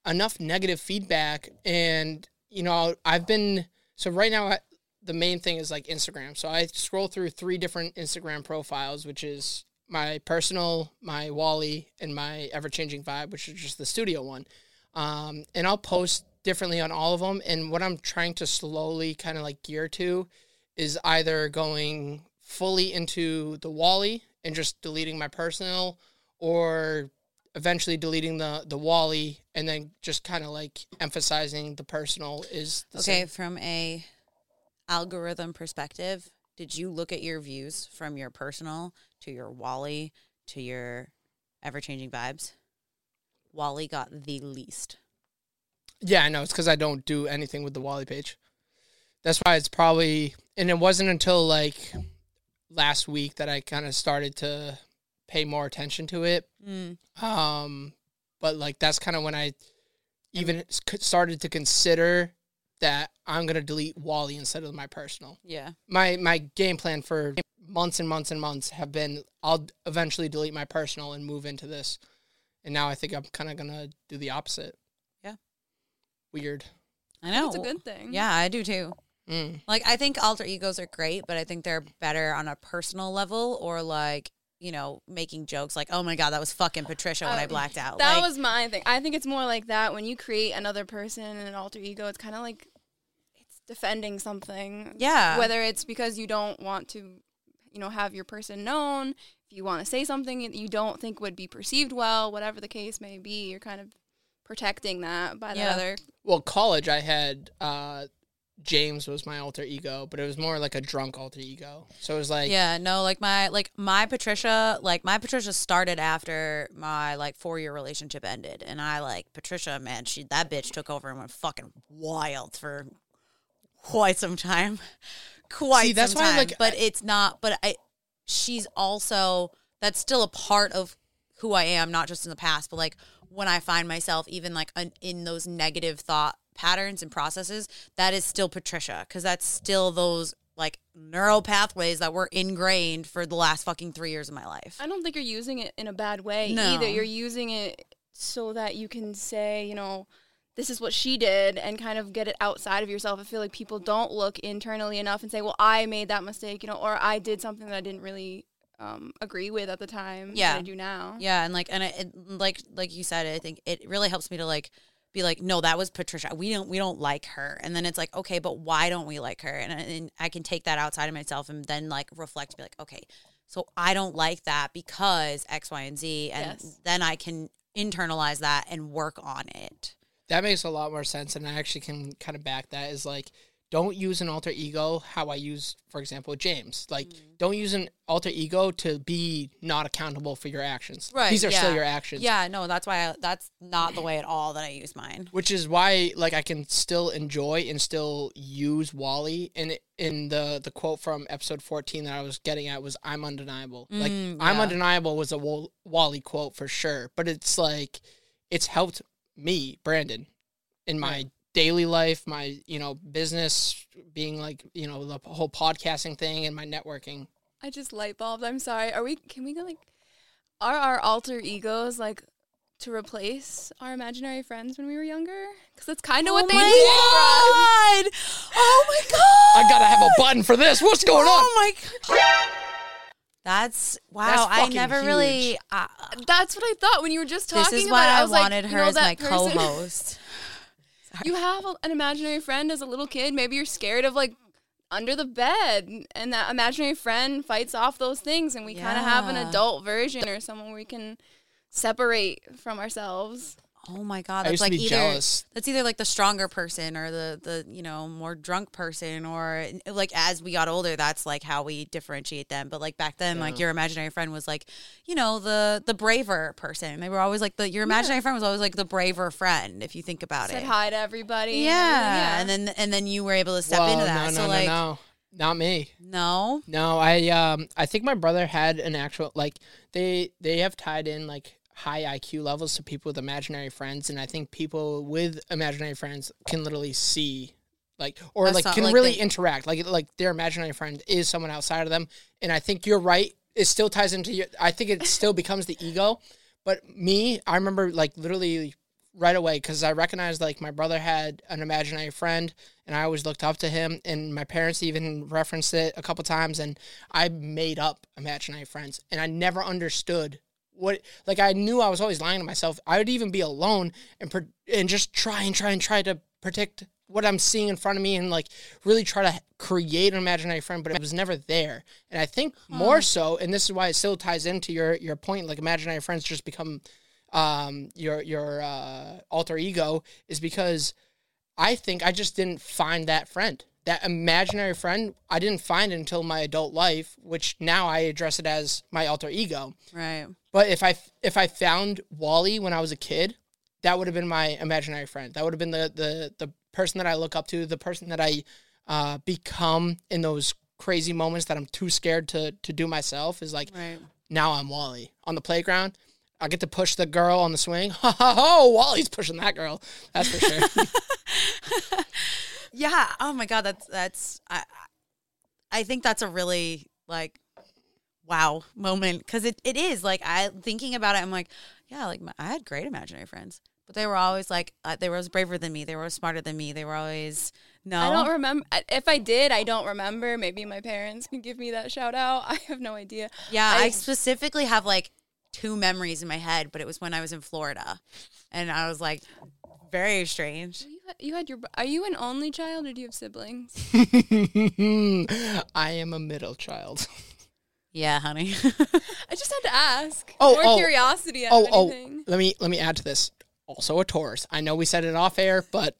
enough negative feedback and you know I've been so right now the main thing is like Instagram so I scroll through three different Instagram profiles which is my personal my Wally and my ever changing vibe which is just the studio one um, and I'll post differently on all of them. And what I'm trying to slowly kind of like gear to is either going fully into the Wally and just deleting my personal, or eventually deleting the the Wally and then just kind of like emphasizing the personal is the Okay, same. from a algorithm perspective, did you look at your views from your personal to your Wally to your ever changing vibes? Wally got the least. Yeah, I know. It's because I don't do anything with the Wally page. That's why it's probably, and it wasn't until like last week that I kind of started to pay more attention to it. Mm. Um, but like that's kind of when I even started to consider that I'm gonna delete Wally instead of my personal. Yeah. My my game plan for months and months and months have been I'll eventually delete my personal and move into this, and now I think I'm kind of gonna do the opposite. Yeah. Weird. I know. It's a good thing. Yeah, I do too. Mm. Like I think alter egos are great, but I think they're better on a personal level or like, you know, making jokes like, "Oh my god, that was fucking Patricia when I Um, blacked out." That Like, was my thing. I think it's more like that when you create another person and an alter ego. It's kind of like it's defending something. Yeah. Whether it's because you don't want to, you know, have your person known, if you want to say something that you don't think would be perceived well, whatever the case may be, you're kind of protecting that by the Yeah. other. Well, college I had uh, James was my alter ego, but it was more like a drunk alter ego. So it was like Yeah, no, like my like my Patricia, like my Patricia started after my like four year relationship ended, and I like Patricia, man, she that bitch took over and went fucking wild for quite some time, quite See, that's some why, time. like, but I- it's not. But I, she's also that's still a part of who I am, not just in the past, but like when I find myself even like un, in those negative thought patterns and processes, that is still Patricia because that's still those like neural pathways that were ingrained for the last fucking three years of my life. I don't think you're using it in a bad way No. either. You're using it so that you can say, you know, this is what she did and kind of get it outside of yourself. I feel like people don't look internally enough and say, well, I made that mistake, you know, or I did something that I didn't really um, agree with at the time Yeah. that I do now. Yeah, and like and it, it like like you said, I think it really helps me to like be like, no, that was Patricia. We don't we don't like her, and then it's like, okay, but why don't we like her? And, and I can take that outside of myself and then like reflect, be like, okay, so I don't like that because X, Y, and Z, and Yes. then I can internalize that and work on it. that makes a lot more sense and i actually can kind of back that is like don't use an alter ego how I use, for example, James. Like, Mm. don't use an alter ego to be not accountable for your actions. Right. These are still your actions. Yeah, no, that's why I, that's not the way at all that I use mine. Which is why, like, I can still enjoy and still use Wally. And in the the quote from episode fourteen that I was getting at was, "I'm undeniable." like, Mm, "I'm undeniable" was a Wally quote for sure. But it's like, it's helped me, Branden, in my daily life, my you know business, being like you know the whole podcasting thing and my networking. I just light bulbed. I'm sorry. Are we? Can we go like? Are our alter egos like to replace our imaginary friends when we were younger? Because that's kind of what oh they my did. god! Oh my god! I gotta have a button for this. What's going on? Oh my god! That's wow. That's I fucking never really. Uh, That's what I thought when you were just talking this is about why it. I, was like, wanted you her know, as that my person- co-host. You have a, an imaginary friend as a little kid. Maybe you're scared of like under the bed, and that imaginary friend fights off those things, and we kind of have an adult version or someone we can separate from ourselves. Oh my god, I that's used to like be either jealous. that's either like the stronger person or the the you know more drunk person or like as we got older that's like how we differentiate them. But like back then, like your imaginary friend was like you know the the braver person. They were always like the your imaginary friend was always like the braver friend if you think about Said it. hi to everybody. Yeah. and and then and then you were able to step Whoa, into that. No, no, so no, like no, not me. no, No, I um I think my brother had an actual like they they have tied in like high IQ levels to people with imaginary friends and I think people with imaginary friends can literally see like or That's like can like really they- interact. Like like their imaginary friend is someone outside of them and I think you're right it still ties into your I think it still becomes the ego but me I remember like literally right away because I recognized like my brother had an imaginary friend and I always looked up to him and my parents even referenced it a couple times and I made up imaginary friends and I never understood what like I knew I was always lying to myself. I would even be alone and per, and just try and try and try to predict what I'm seeing in front of me and like really try to create an imaginary friend, but it was never there. And I think more so, and this is why it still ties into your your point, like imaginary friends just become um your your uh alter ego is because I think I just didn't find that friend. That imaginary friend, I didn't find it until my adult life, which now I address it as my alter ego. right. But if I if I found Wally when I was a kid, that would have been my imaginary friend. That would have been the the the person that I look up to, the person that I uh, become in those crazy moments that I'm too scared to to do myself. Is like Right. now I'm Wally on the playground. I get to push the girl on the swing. Ha ha ho! Wally's pushing that girl. That's for sure. Yeah. Oh my god, that's that's I I think that's a really like wow moment because it, it is like I thinking about it. I'm like, yeah, like my, I had great imaginary friends, but they were always like uh, they were always braver than me. They were always smarter than me. They were always no. I don't remember. If I did, I don't remember. Maybe my parents can give me that shout out. I have no idea. yeah, I, I- specifically have like two memories in my head, but it was when I was in Florida, and I was like very strange. You had, you had your. Are you an only child or do you have siblings? I am a middle child. Yeah, honey. I just had to ask. Oh, More oh. curiosity. Oh, than oh, let me let me add to this. Also a Taurus. I know we said it off air, but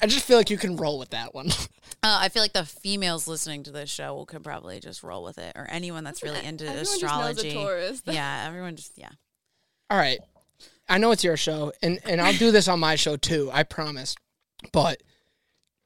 I just feel like you can roll with that one. Uh, I feel like the females listening to this show could probably just roll with it, or anyone that's really into Everyone just knows a astrology. Yeah, everyone just yeah. All right. I know it's your show, and, and I'll do this on my show too, I promise. But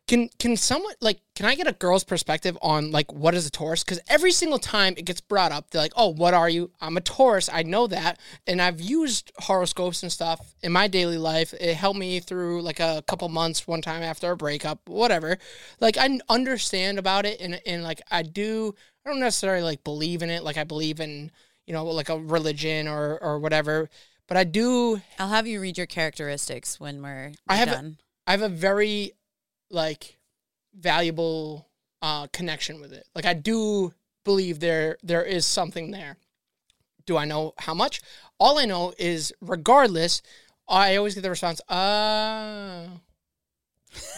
can can someone like can I get a girl's perspective on like what is a Taurus? Because every single time it gets brought up, they're like, "Oh, what are you? I'm a Taurus. I know that." And I've used horoscopes and stuff in my daily life. It helped me through like a couple months, one time after a breakup, whatever. Like I understand about it, and and like I do. I don't necessarily like believe in it. Like I believe in you know like a religion or or whatever. But I do I'll have you read your characteristics when we're I have a- done. I have a very like valuable uh connection with it. Like I do believe there there is something there. Do I know how much? All I know is regardless, I always get the response, uh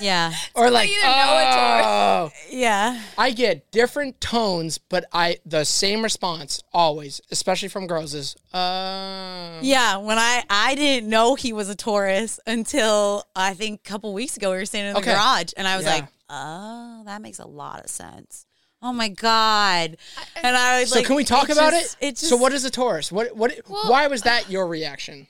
yeah, or like you know a oh. yeah. I get different tones, but I the same response always, especially from girls, is uh Yeah, when I I didn't know he was a Taurus until I think a couple weeks ago we were standing in the Okay. garage and I was Yeah. like, oh, that makes a lot of sense. Oh my god! And I was like So like, can we talk about just- it? It just, so what is a Taurus? What what? Well- why was that your reaction?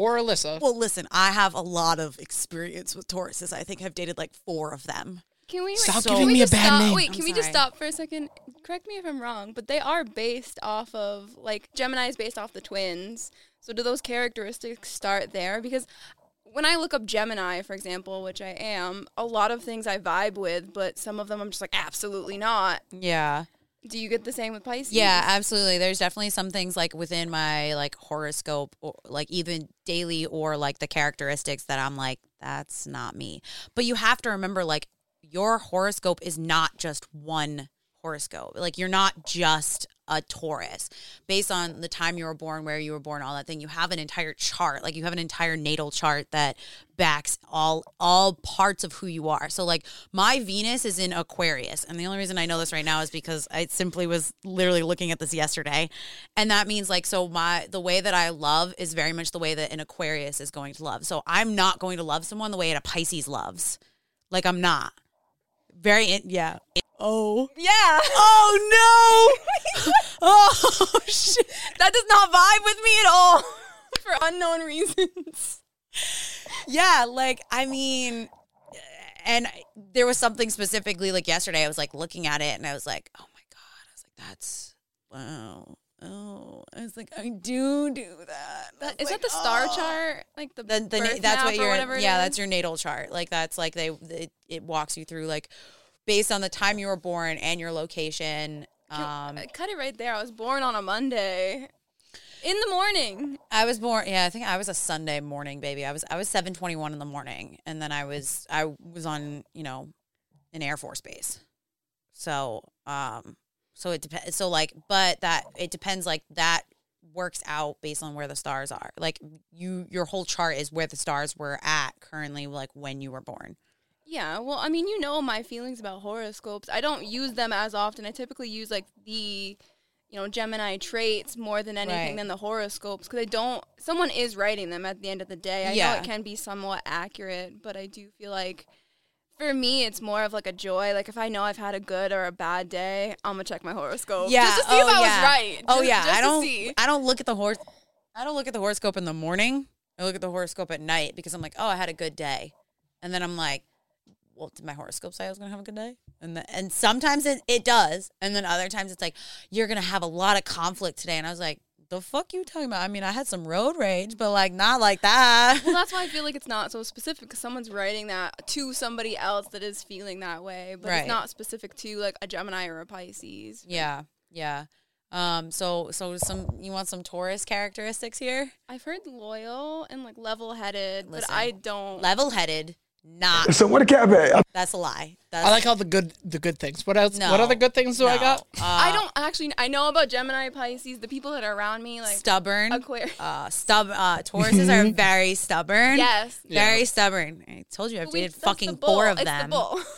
Or Alyssa? Well, listen, I have a lot of experience with Tauruses. I think I've dated like four of them. Can we Stop can giving me a bad stop, name. Wait, I'm can we just stop for a second? Correct me if I'm wrong, but they are based off of like Gemini is based off the twins. So do those characteristics start there? Because when I look up Gemini, for example, which I am, a lot of things I vibe with, but some of them I'm just like absolutely not. Yeah. Do you get the same with Pisces? Yeah, absolutely. There's definitely some things like within my like horoscope or like even daily or like the characteristics that I'm like that's not me. But you have to remember like your horoscope is not just one horoscope. Like you're not just a Taurus. Based on the time you were born, where you were born, all that thing, you have an entire chart. Like you have an entire natal chart that backs all all parts of who you are. So like my Venus is in Aquarius, and the only reason I know this right now is because I simply was literally looking at this yesterday, and that means like so my the way that I love is very much the way that an Aquarius is going to love. So I'm not going to love someone the way that a Pisces loves. Like I'm not. Very yeah. Oh. Yeah. Oh no! oh shit! that does not vibe with me at all for unknown reasons. Yeah, like I mean, and there was something specifically like yesterday. I was like looking at it, and I was like, oh my god! I was like, that's wow. Oh, I was like, I do do that. That, is like, that the star oh. chart? Like the, The, the that's what your whatever yeah is? that's your natal chart like that's like they it, it walks you through like based on the time you were born and your location um I cut it right there. I was born on a Monday in the morning. I was born. Yeah, I think I was a Sunday morning baby. I was I was seven twenty one in the morning, and then I was I was on you know an Air Force base. So um, so it depends. So like, but that it depends. Like that works out based on where the stars are. Like you, your whole chart is where the stars were at currently, like when you were born. Yeah, well, I mean, you know my feelings about horoscopes. I don't use them as often. I typically use like the, you know, Gemini traits more than anything Right. than the horoscopes because I don't. Someone is writing them at the end of the day. I Yeah. know it can be somewhat accurate, but I do feel like. For me, it's more of like a joy. Like if I know I've had a good or a bad day, I'm gonna check my horoscope. Yeah, just to see if oh, I yeah. was right. Oh yeah, just I don't. see. I don't look at the horse. I don't look at the horoscope in the morning. I look at the horoscope at night because I'm like, oh, I had a good day, and then I'm like, well, did my horoscope say I was gonna have a good day? And the, and sometimes it, it does, and then other times it's like you're gonna have a lot of conflict today, and I was like, the fuck you talking about? I mean, I had some road rage, but like not like that. Well, that's why I feel like it's not so specific because someone's writing that to somebody else that is feeling that way, but Right. it's not specific to like a Gemini or a Pisces. yeah, yeah. Um. So so some you want some Taurus characteristics here? I've heard loyal and like level-headed, but I don't. Level headed, not. So what a cat bag. That's a lie. That's, I like all the good the good things. What else? No. What other good things do I got? Uh, I don't actually. I know about Gemini, Pisces. The people that are around me, like stubborn. Aquarius. Uh, stub. Uh, Tauruses are very stubborn. yes. Very stubborn. I told you I've We- dated fucking the bull. four of It's them. The bull.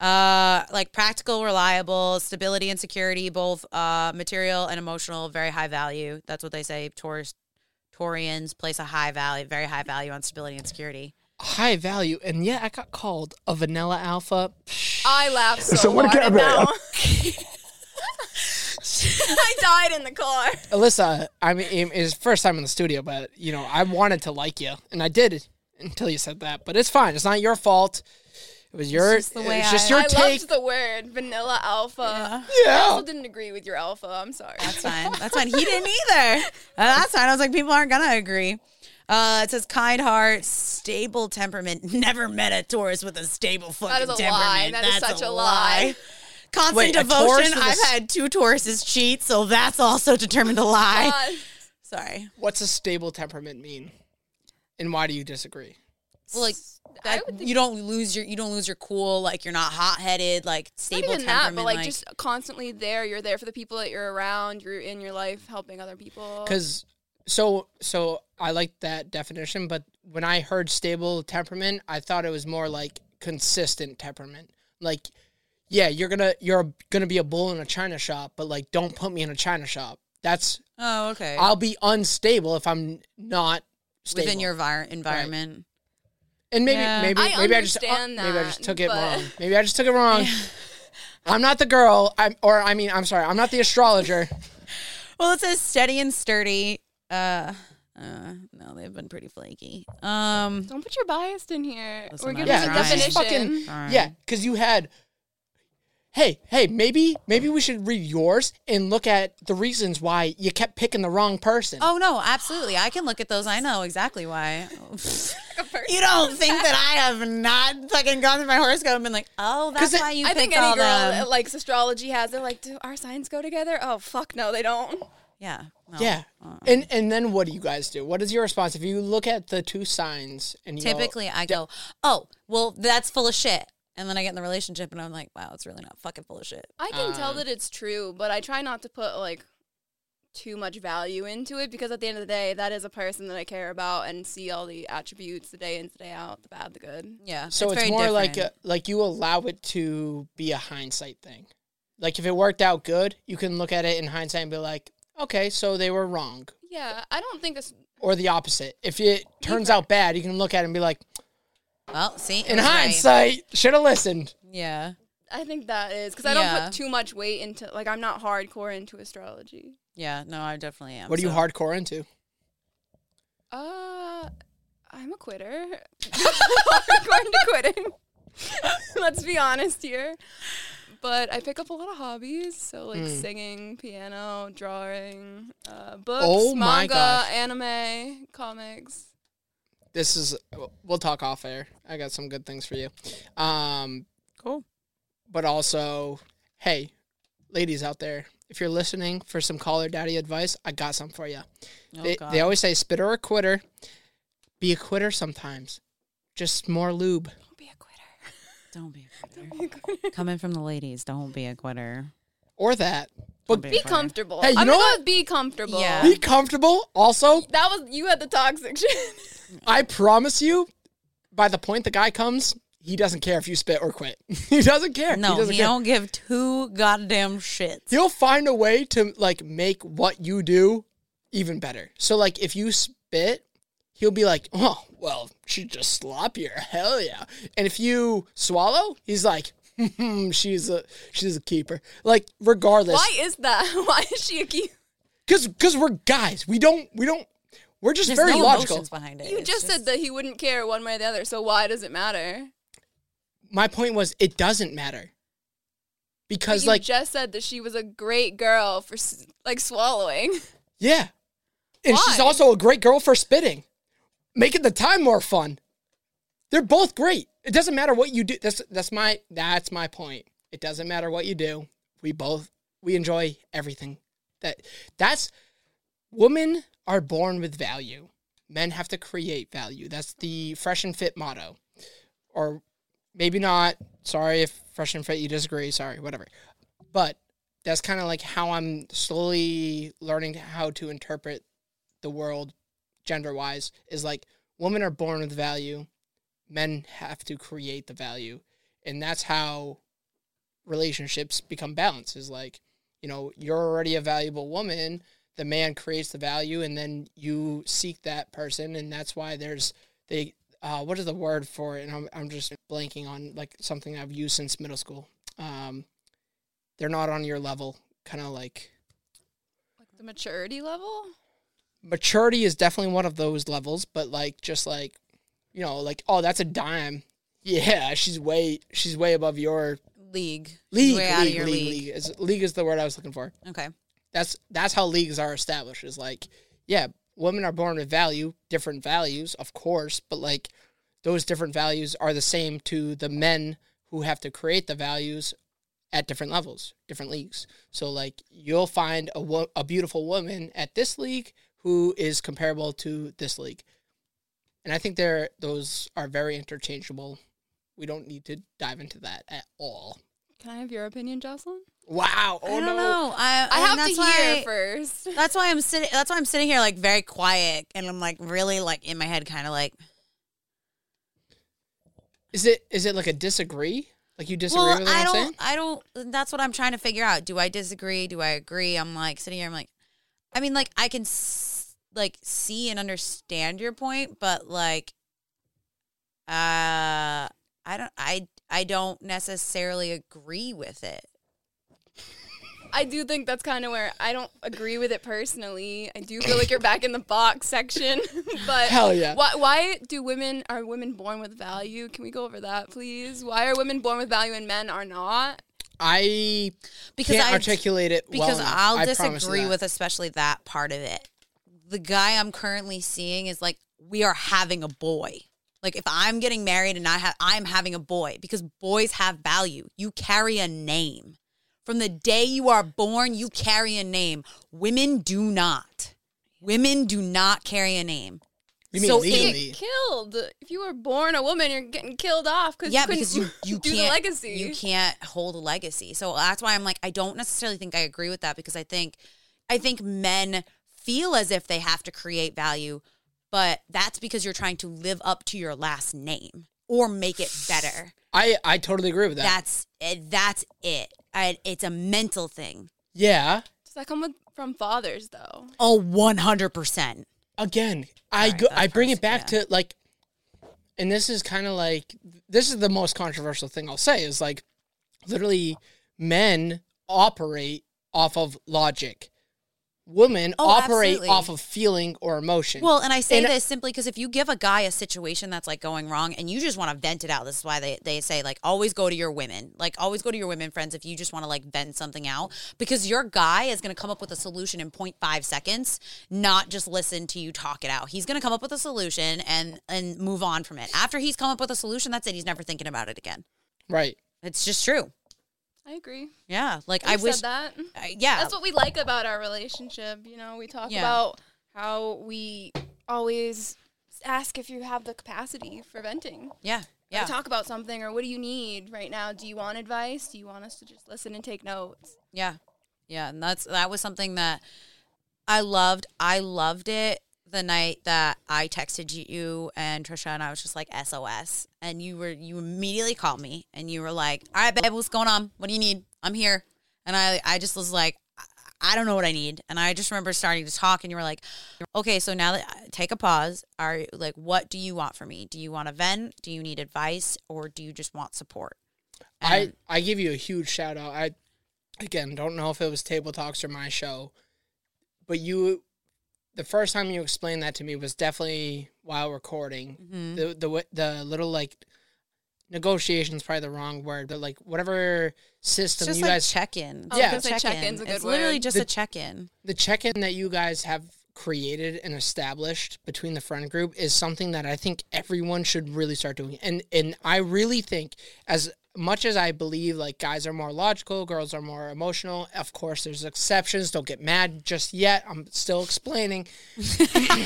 Uh, like practical, reliable, stability and security, both uh material and emotional, very high value. That's what they say. Taurus, Taurians place a high value, very high value on stability and security. High value, and yet I got called a vanilla alpha. I laughed so, So what a hard cat at that one. I died in the car. Alyssa, I mean, it's first time in the studio, but you know, I wanted to like you, and I did until you said that. But it's fine. It's not your fault. It was your. just the way it's just I- your I take. loved the word vanilla alpha. I yeah. also didn't agree with your alpha. I'm sorry. That's fine. That's fine. He didn't either. That's fine. I was like, people aren't gonna agree. Uh, it says kind heart, stable temperament. Never met a Taurus with a stable fucking is a temperament. lie. That is That's such a lie. Constant Wait, devotion. with a I've s- had two Tauruses cheat, so that's also determined a lie. God. Sorry. What's a stable temperament mean? And why do you disagree? Well, like that, think- you don't lose your you don't lose your cool. Like you're not hot headed. Like Not stable even that, temperament. but like, just constantly there. You're there for the people that you're around. You're in your life helping other people. Because so so I like that definition, but when I heard stable temperament, I thought it was more like consistent temperament. Like, yeah, you're gonna you're gonna be a bull in a china shop, but like, don't put me in a china shop. That's oh okay. I'll be unstable if I'm not stable. Within your vir- environment. And maybe Yeah. maybe I maybe I just uh, understand maybe I just took it but- wrong. Maybe I just took it wrong. I'm not the girl. I'm or I mean I'm sorry. I'm not the astrologer. Well, it says steady and sturdy. Uh, uh, no, they've been pretty flaky. Um, Don't put your bias in here. Listen, We're I'm giving Yeah, a trying. definition. fucking Sorry. yeah. Because you had. Hey, hey, maybe maybe we should read yours and look at the reasons why you kept picking the wrong person. oh no, absolutely. I can look at those. I know exactly why. you don't think that I have not fucking gone through my horoscope and been like, oh, that's why you I think picked all any girl them. that likes astrology has. They're like, do our signs go together? Oh fuck, no, they don't. Yeah. no. Yeah. Uh-uh. And and then what do you guys do? What is your response if you look at the two signs and you go, Typically, I go, oh, well, that's full of shit. And then I get in the relationship and I'm like, wow, it's really not fucking full of shit. I can Uh. tell that it's true, but I try not to put like too much value into it because at the end of the day, that is a person that I care about and see all the attributes, the day in, the day out, the bad, the good. Yeah. So it's, very more like a, like you allow it to be a hindsight thing. Like if it worked out good, you can look at it in hindsight and be like, okay, so they were wrong. Yeah, I don't think it's Or the opposite. If it turns out bad, you can look at it and be like, well, see, it in was right. hindsight, should have listened. Yeah. I think that is because I don't Yeah. put too much weight into like I'm not hardcore into astrology. Yeah. No, I definitely am. What are you so- hardcore into? Uh, I'm a quitter. hardcore into quitting. Let's be honest here. But I pick up a lot of hobbies, so like Mm. singing, piano, drawing, uh, books, Oh manga, anime, comics. This is we'll talk off air. I got some good things for you. Um Cool. but also, hey, ladies out there, if you're listening for some Call Her Daddy advice, I got some for you. Oh, they, they always say spitter or quitter. Be a quitter sometimes. Just more lube. Don't be a quitter. Don't be a quitter. Be a quitter. Coming from the ladies, don't be a quitter. Or that. Don't But be a Be quitter. comfortable. Hey, you I'm know gonna what? with be comfortable. Yeah. be comfortable. Also, That was you had the toxic shit. I promise you, by the point the guy comes, he doesn't care if you spit or quit. he doesn't care. No, he doesn't he care. don't give two goddamn shits. He'll find a way to like make what you do even better. So like if you spit, he'll be like, "Oh, well, she's just sloppier. Hell yeah!" And if you swallow, he's like, hmm, "She's a she's a keeper." Like regardless, Why is that? Why is she a key? because because we're guys, we don't we don't we're just There's very no logical. behind it. You It's just, said that he wouldn't care one way or the other. So why does it matter? My point was, it doesn't matter because you like just said that she was a great girl for like swallowing. Yeah. And she's also a great girl for spitting, making the time more fun. They're both great. It doesn't matter what you do. That's that's my that's my point. It doesn't matter what you do. We both we enjoy everything. That that's women are born with value. Men have to create value. That's the fresh and fit motto. Or maybe not. Sorry if fresh and fit you disagree. Sorry, whatever. But that's kind of like how I'm slowly learning how to interpret the world gender wise is like women are born with value, men have to create the value. And that's how relationships become balanced is like, you know, you're already a valuable woman, the man creates the value and then you seek that person and that's why there's they uh, what is the word for it? And I'm, I'm just blanking on like something I've used since middle school. Um, they're not on your level. Kind of like Like the maturity level? Maturity is definitely one of those levels, but like just like you know, like oh, that's a dime. Yeah, she's way she's way above your league. League. league, your league, league. league. Is, league is the word I was looking for. Okay. That's that's how leagues are established. Is like yeah, women are born with value, different values, of course, but like those different values are the same to the men who have to create the values at different levels, different leagues. So like you'll find a wo- a beautiful woman at this league who is comparable to this league. And I think they're those are very interchangeable. We don't need to dive into that at all. Can I have your opinion, Jocelyn? Wow. Oh I don't no. know. I, I and have that's to why, hear first. That's why I'm sitting. That's why I'm sitting here like very quiet, and I'm like really like in my head, kind of like. Is it is it like a disagree? Like you disagree well, with what I I'm don't. saying? I don't. That's what I'm trying to figure out. Do I disagree? Do I agree? I'm like sitting here. I'm like, I mean, like I can s- like see and understand your point, but like, Uh, I don't. I I don't necessarily agree with it. I do think that's kind of where I don't agree with it personally. I do feel like you're back in the box section, but Hell yeah. Why, why do women are women born with value? Can we go over that, please? Why are women born with value and men are not? I Because can't I articulate it because enough. I'll I disagree with especially that part of it. The guy I'm currently seeing is like we are having a boy. Like if I'm getting married and I have I'm having a boy because boys have value. You carry a name. From the day you are born, you carry a name. Women do not. Women do not carry a name. You mean So You legally? get killed if you were born a woman. You're getting killed off because yeah, you because you you do can't the legacy. you can't hold a legacy. So that's why I'm like I don't necessarily think I agree with that because I think I think men feel as if they have to create value, but that's because you're trying to live up to your last name or make it better. I I totally agree with that. That's it, that's it. I, it's a mental thing. yeah. Does that come with, from fathers though? Oh, 100%. Again, I Sorry, go, I bring it back yeah. to like, and this is kind of like this is the most controversial thing I'll say is like, literally, men operate off of logic. Women Oh, operate absolutely. off of feeling or emotion. Well, and I say And- uh, this simply because if you give a guy a situation that's like going wrong and you just want to vent it out, this is why they, they say like always go to your women. Like always go to your women friends if you just want to like vent something out because your guy is going to come up with a solution in 0.5 seconds, not just listen to you talk it out. He's going to come up with a solution and and move on from it. After he's come up with a solution, that's it. He's never thinking about it again. right. It's just true. I agree. Yeah. Like I I wish said that. uh, yeah. That's what we like about our relationship. You know, we talk Yeah. about how we always ask if you have the capacity for venting. yeah. Yeah. Yeah. talk about something or what do you need right now? Do you want advice? Do you want us to just listen and take notes? Yeah. Yeah. And that's that was something that I loved. I loved it the night that I texted you and Trisha and I was just like SOS. And you were you immediately called me and you were like, All right, babe, what's going on? What do you need? I'm here. And I I just was like, I- don't know what I need. And I just remember starting to talk and you were like, Okay, so now that uh, take a pause. Are like what do you want from me? Do you want a vent? Do you need advice? Or do you just want support? I I give you a huge shout out. I again don't know if it was Table Talks or my show, but you, the first time you explained that to me was definitely while recording. Mhm. The the the little like negotiation is probably the wrong word, but like whatever It's system just you like guys check in. I was gonna check-in's a good It's literally just The- a check in. the check-in that you guys have created and established between the friend group is something that I think everyone should really start doing. And and I really think as much as I believe like guys are more logical, girls are more emotional, of course there's exceptions. Don't get mad just yet. I'm still explaining.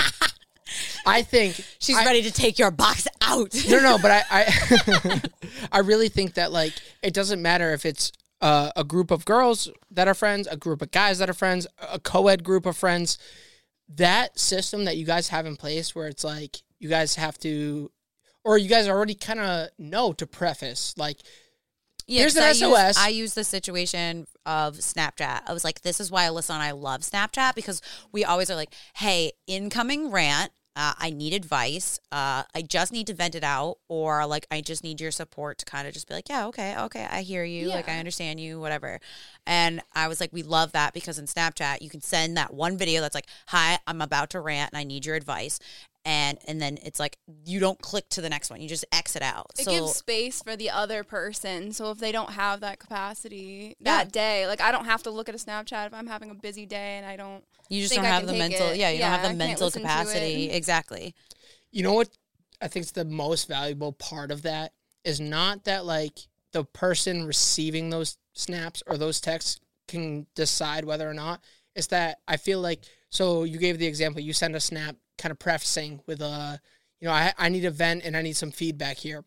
I think She's I- ready to take your box out. no, no, but I, I, I really think that like it doesn't matter if it's uh, a group of girls that are friends, a group of guys that are friends, a co-ed group of friends. That system that you guys have in place, where it's like you guys have to, or you guys already kind of know to preface, like Yeah, Here's an I SOS. Used, I used the situation of Snapchat. I was like, this is why Alyssa and I love Snapchat because we always are like, hey, incoming rant. Uh, I need advice. Uh, I just need to vent it out, or like I just need your support to kind of just be like, yeah, okay, okay, I hear you, like I understand you, whatever. And I was like, we love that because in Snapchat you can send that one video that's like, hi, I'm about to rant and I need your advice, and and then it's like you don't click to the next one, you just exit out. It so gives space for the other person. So if they don't have that capacity Yeah. that day, like I don't have to look at a Snapchat if I'm having a busy day and I don't. You just think don't I have the mental. it. Yeah, you Yeah, don't have the can't mental capacity. Exactly. you know what I think is the most valuable part of that is not that like the person receiving those snaps or those texts can decide whether or not. It's that I feel like so you gave the example you send a snap kind of prefacing with a you know I I need a vent and I need some feedback here.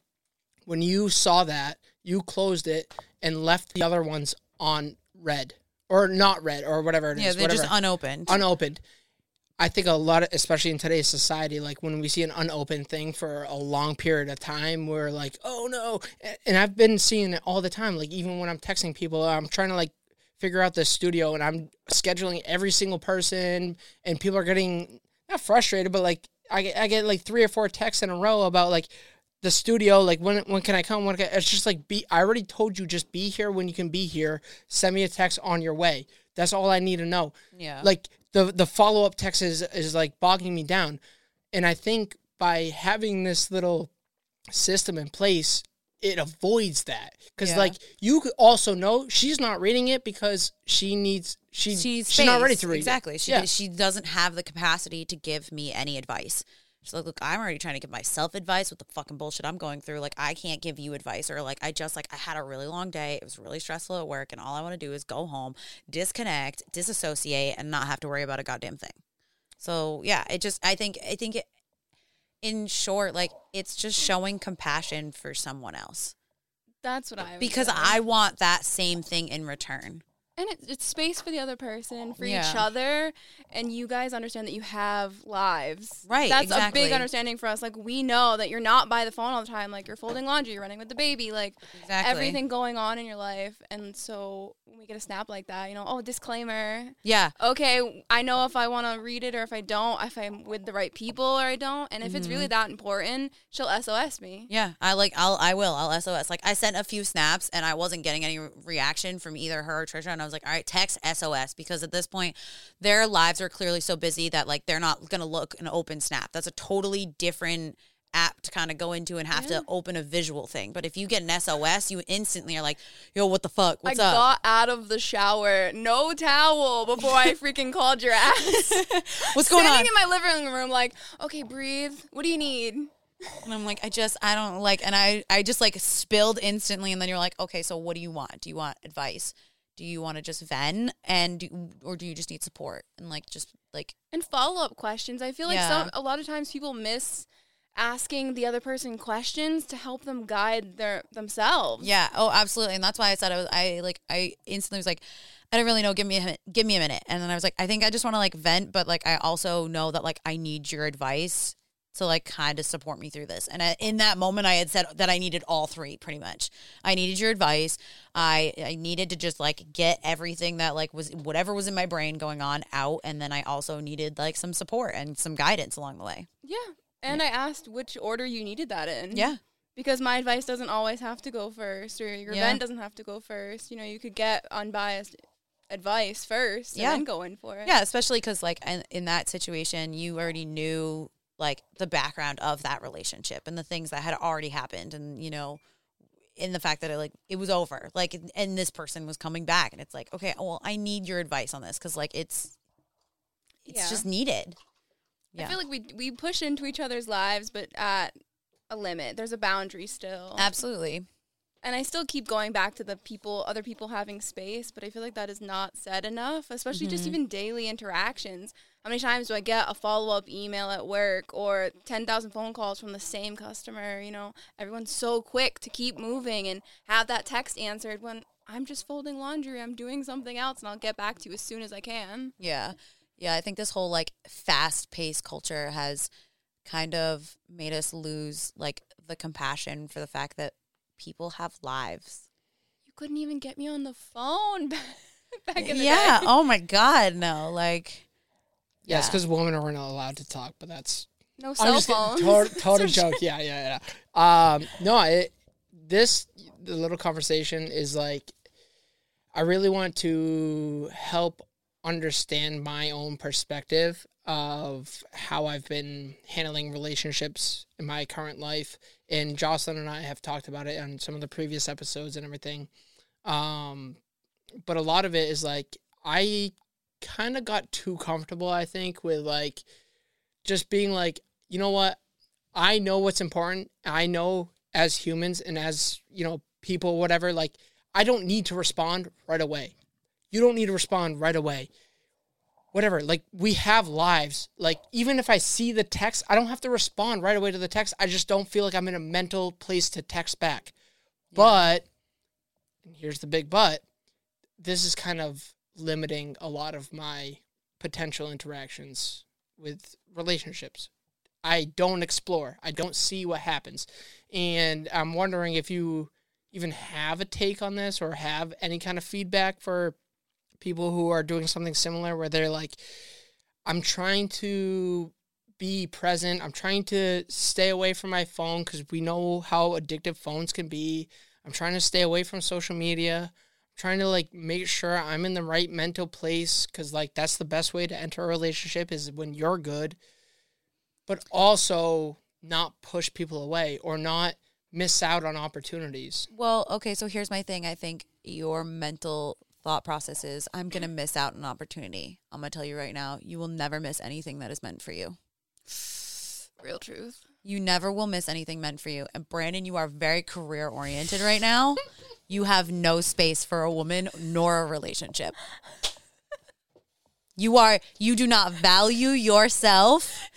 When you saw that, you closed it and left the other ones on red or not red or whatever it is. Yeah, they're whatever just unopened. unopened. I think a lot of, especially in today's society, like when we see an unopened thing for a long period of time, we're like, oh no. And I've been seeing it all the time. Like even when I'm texting people, I'm trying to like figure out the studio and I'm scheduling every single person and people are getting not frustrated, but like I get, I get like three or four texts in a row about like the studio. Like when when can I come? When can I, it's just like be. I already told you just be here when you can be here. Send me a text on your way. That's all I need to know. Yeah. Like the the follow up text is is like bogging me down, and I think by having this little system in place, it avoids that because Yeah. like you could also know she's not reading it because she needs she she's she's not ready to read it. exactly. She yeah. she doesn't have the capacity to give me any advice. She's like, look, I'm already trying to give myself advice with the fucking bullshit I'm going through. Like, I can't give you advice, or like, I just like I had a really long day. It was really stressful at work, and all I want to do is go home, disconnect, disassociate, and not have to worry about a goddamn thing. So yeah, it just I think I think it, in short, like it's just showing compassion for someone else That's what I because say. I want that same thing in return. And it, it's space for the other person, for Yeah. each other, and you guys understand that you have lives. Right, That's a big understanding for us. Like we know that you're not by the phone all the time. Like you're folding laundry, you're running with the baby, like Exactly. everything going on in your life. And so when we get a snap like that, you know, oh disclaimer. Yeah. Okay, I know if I want to read it or if I don't, if I'm with the right people or I don't. And if it's Mm-hmm. really that important, she'll SOS me. Yeah, I like I'll I will I'll SOS. Like I sent a few snaps and I wasn't getting any reaction from either her or Trisha, and I was like, all right, text SOS because at this point, their lives are clearly so busy that like they're not gonna look an open snap. That's a totally different app to kind of go into and have Yeah. to open a visual thing. But if you get an SOS, you instantly are like, yo, what the fuck? What's I up? I got out of the shower, no towel, before I freaking called your ass. What's going on Standing on? in my living room, like, okay, breathe. What do you need? And I'm like, I just, I don't like, and I, I just like spilled instantly. And then you're like, okay, so what do you want? Do you want advice? Do you want to just vent and, do, or do you just need support? And like, just like, And follow up questions. I feel like Yeah. some a lot of times people miss asking the other person questions to help them guide their themselves. yeah, oh, absolutely. And that's why I said I was, I like, I instantly was like, I don't really know. Give me a. Give me a minute. And then I was like, I think I just want to like vent, but like, I also know that like I need your advice to like kind of support me through this. And I, in that moment, I had said that I needed all three pretty much. I needed your advice. I I needed to just like get everything that like was whatever was in my brain going on out, and then I also needed like some support and some guidance along the way. Yeah. And I asked which order you needed that in. Yeah, Because my advice doesn't always have to go first, or your Yeah. vent doesn't have to go first. You know, you could get unbiased advice first Yeah. and then go in for it. yeah, especially because like in, in that situation, you already knew like the background of that relationship and the things that had already happened, and you know. In the fact that it like it was over, like, and this person was coming back, and it's like, okay, well, I need your advice on this because, like, it's it's Yeah. just needed. I feel like we we push into each other's lives, but at a limit. There's a boundary still. absolutely. And I still keep going back to the people, other people having space, but I feel like that is not said enough, especially just Mm-hmm. even daily interactions. How many times do I get a follow up email at work or 10,000 phone calls from the same customer? You know, everyone's so quick to keep moving and have that text answered when I'm just folding laundry, I'm doing something else, and I'll get back to you as soon as I can. Yeah. Yeah. I think this whole like fast paced culture has kind of made us lose like the compassion for the fact that people have lives. You couldn't even get me on the phone back in the yeah. day. Oh my God. No. Like, Yes, Yeah. because women are not allowed to talk, but that's No I'm cell just kidding. phones. Total, total joke. Yeah, yeah, yeah. Um, no, it, this the little conversation is like, I really want to help understand my own perspective of how I've been handling relationships in my current life. And Jocelyn and I have talked about it on some of the previous episodes and everything. Um, but a lot of it is like I kind of got too comfortable. I think with like just being like, you know what, I know what's important. I know as humans and as you know people, whatever. Like I don't need to respond right away. You don't need to respond right away. Whatever. Like we have lives. Like even if I see the text, I don't have to respond right away to the text. I just don't feel like I'm in a mental place to text back. But and here's the big but. This is kind of limiting a lot of my potential interactions with relationships. I don't explore. I don't see what happens. And I'm wondering if you even have a take on this or have any kind of feedback for people who are doing something similar where they're like, I'm trying to be present. I'm trying to stay away from my phone because we know how addictive phones can be. I'm trying to stay away from social media. I'm trying to like make sure I'm in the right mental place because like that's the best way to enter a relationship is when you're good, but also not push people away or not miss out on opportunities. Well, okay, so here's my thing. I think your mental thought process is I'm going to mm-hmm. miss out on an opportunity. I'm going to tell you right now, you will never miss anything that is meant for you. Real truth. You never will miss anything meant for you. And Branden, you are very career oriented right now. you have no space for a woman nor a relationship. You are you do not value yourself.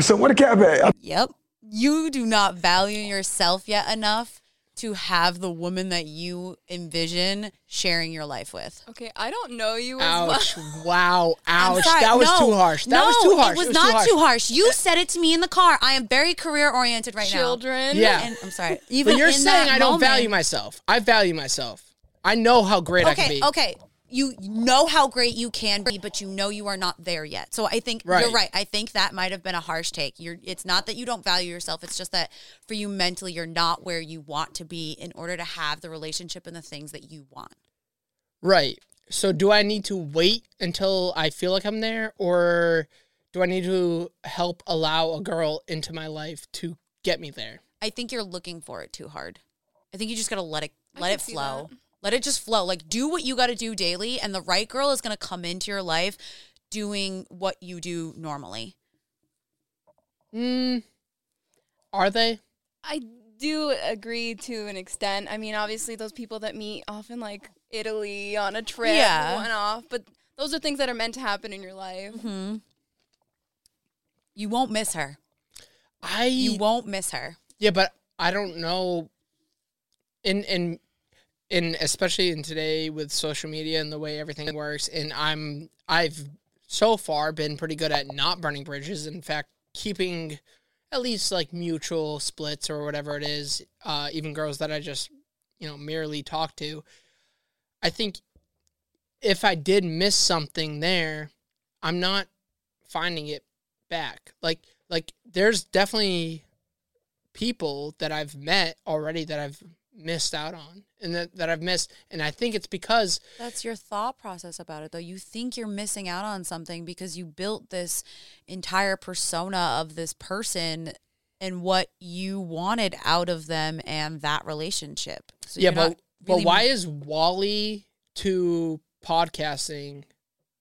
So what a cap at? Yep. You do not value yourself yet enough to have the woman that you envision sharing your life with. Okay, I don't know you as Ouch! well. Wow! Ouch! That was No, too harsh. That no, was too harsh. It was, too not harsh. too harsh. You said it to me in the car. I am very career oriented right now. Children. Yeah. And I'm sorry. Even But you're in saying that I don't moment- value myself. I value myself. I know how great I can Okay, be. okay. You know how great you can be, but you know you are not there yet. So I think Right. you're right. I think that might have been a harsh take. You're it's not that you don't value yourself, it's just that for you mentally you're not where you want to be in order to have the relationship and the things that you want. Right. So do I need to wait until I feel like I'm there or do I need to help allow a girl into my life to get me there? I think you're looking for it too hard. I think you just gotta let it I let it flow. that. Let it just flow. Like do what you gotta do daily and the right girl is gonna come into your life doing what you do normally. Mm, are they? I do agree to an extent. I mean, obviously, those people that meet often like Italy on a trip, Yeah. one off, but those are things that are meant to happen in your life. Hmm. You won't miss her. I You won't miss her. Yeah, but I don't know. In in in especially in today with social media and the way everything works, and I'm I've so far been pretty good at not burning bridges. In fact, keeping at least like mutual splits or whatever it is. Uh, even girls that I just you know merely talk to. I think if I did miss something there, I'm not finding it back. Like like there's definitely people that I've met already that I've missed out on and that, that I've missed and I think it's because That's your thought process about it, though. You think you're missing out on something because you built this entire persona of this person and what you wanted out of them and that relationship. So yeah but not but really- why is Wally to podcasting